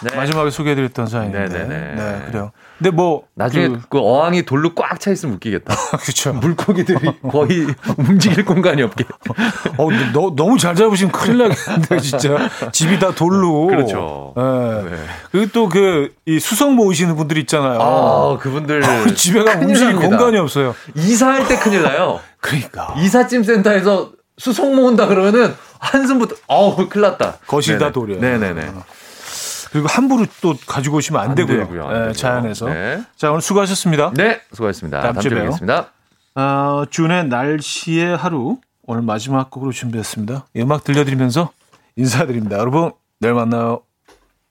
네. 마지막에 소개해드렸던 사연인데. 네네네. 네, 그래요. 근데 뭐. 나중에 그, 그, 어항이 돌로 꽉 차 있으면 웃기겠다. 그쵸. 물고기들이 거의 움직일 공간이 없게. 어, 너, 너무 잘 잡으시면 큰일 나겠는데, 진짜. 집이 다 돌로. 그렇죠. 네. 네. 그리고 또 그, 이 수성 모으시는 분들 있잖아요. 아, 그분들. 집에 가면 큰일 움직일 납니다. 공간이 없어요. 이사할 때 큰일 나요. 그러니까. 이삿짐 센터에서 수송 모은다 그러면은 한숨부터 어우 큰일 났다. 거실다 네네. 돌이에요. 네네네. 그리고 함부로 또 가지고 오시면 안, 안 되고요. 되고요, 안 네. 자연에서. 네. 자, 오늘 수고하셨습니다. 네, 수고하셨습니다. 다음 주에. 뵙겠습니다. 어, 준의 날씨의 하루. 오늘 마지막 곡으로 준비했습니다. 이 음악 들려드리면서 인사드립니다. 여러분, 내일 만나요.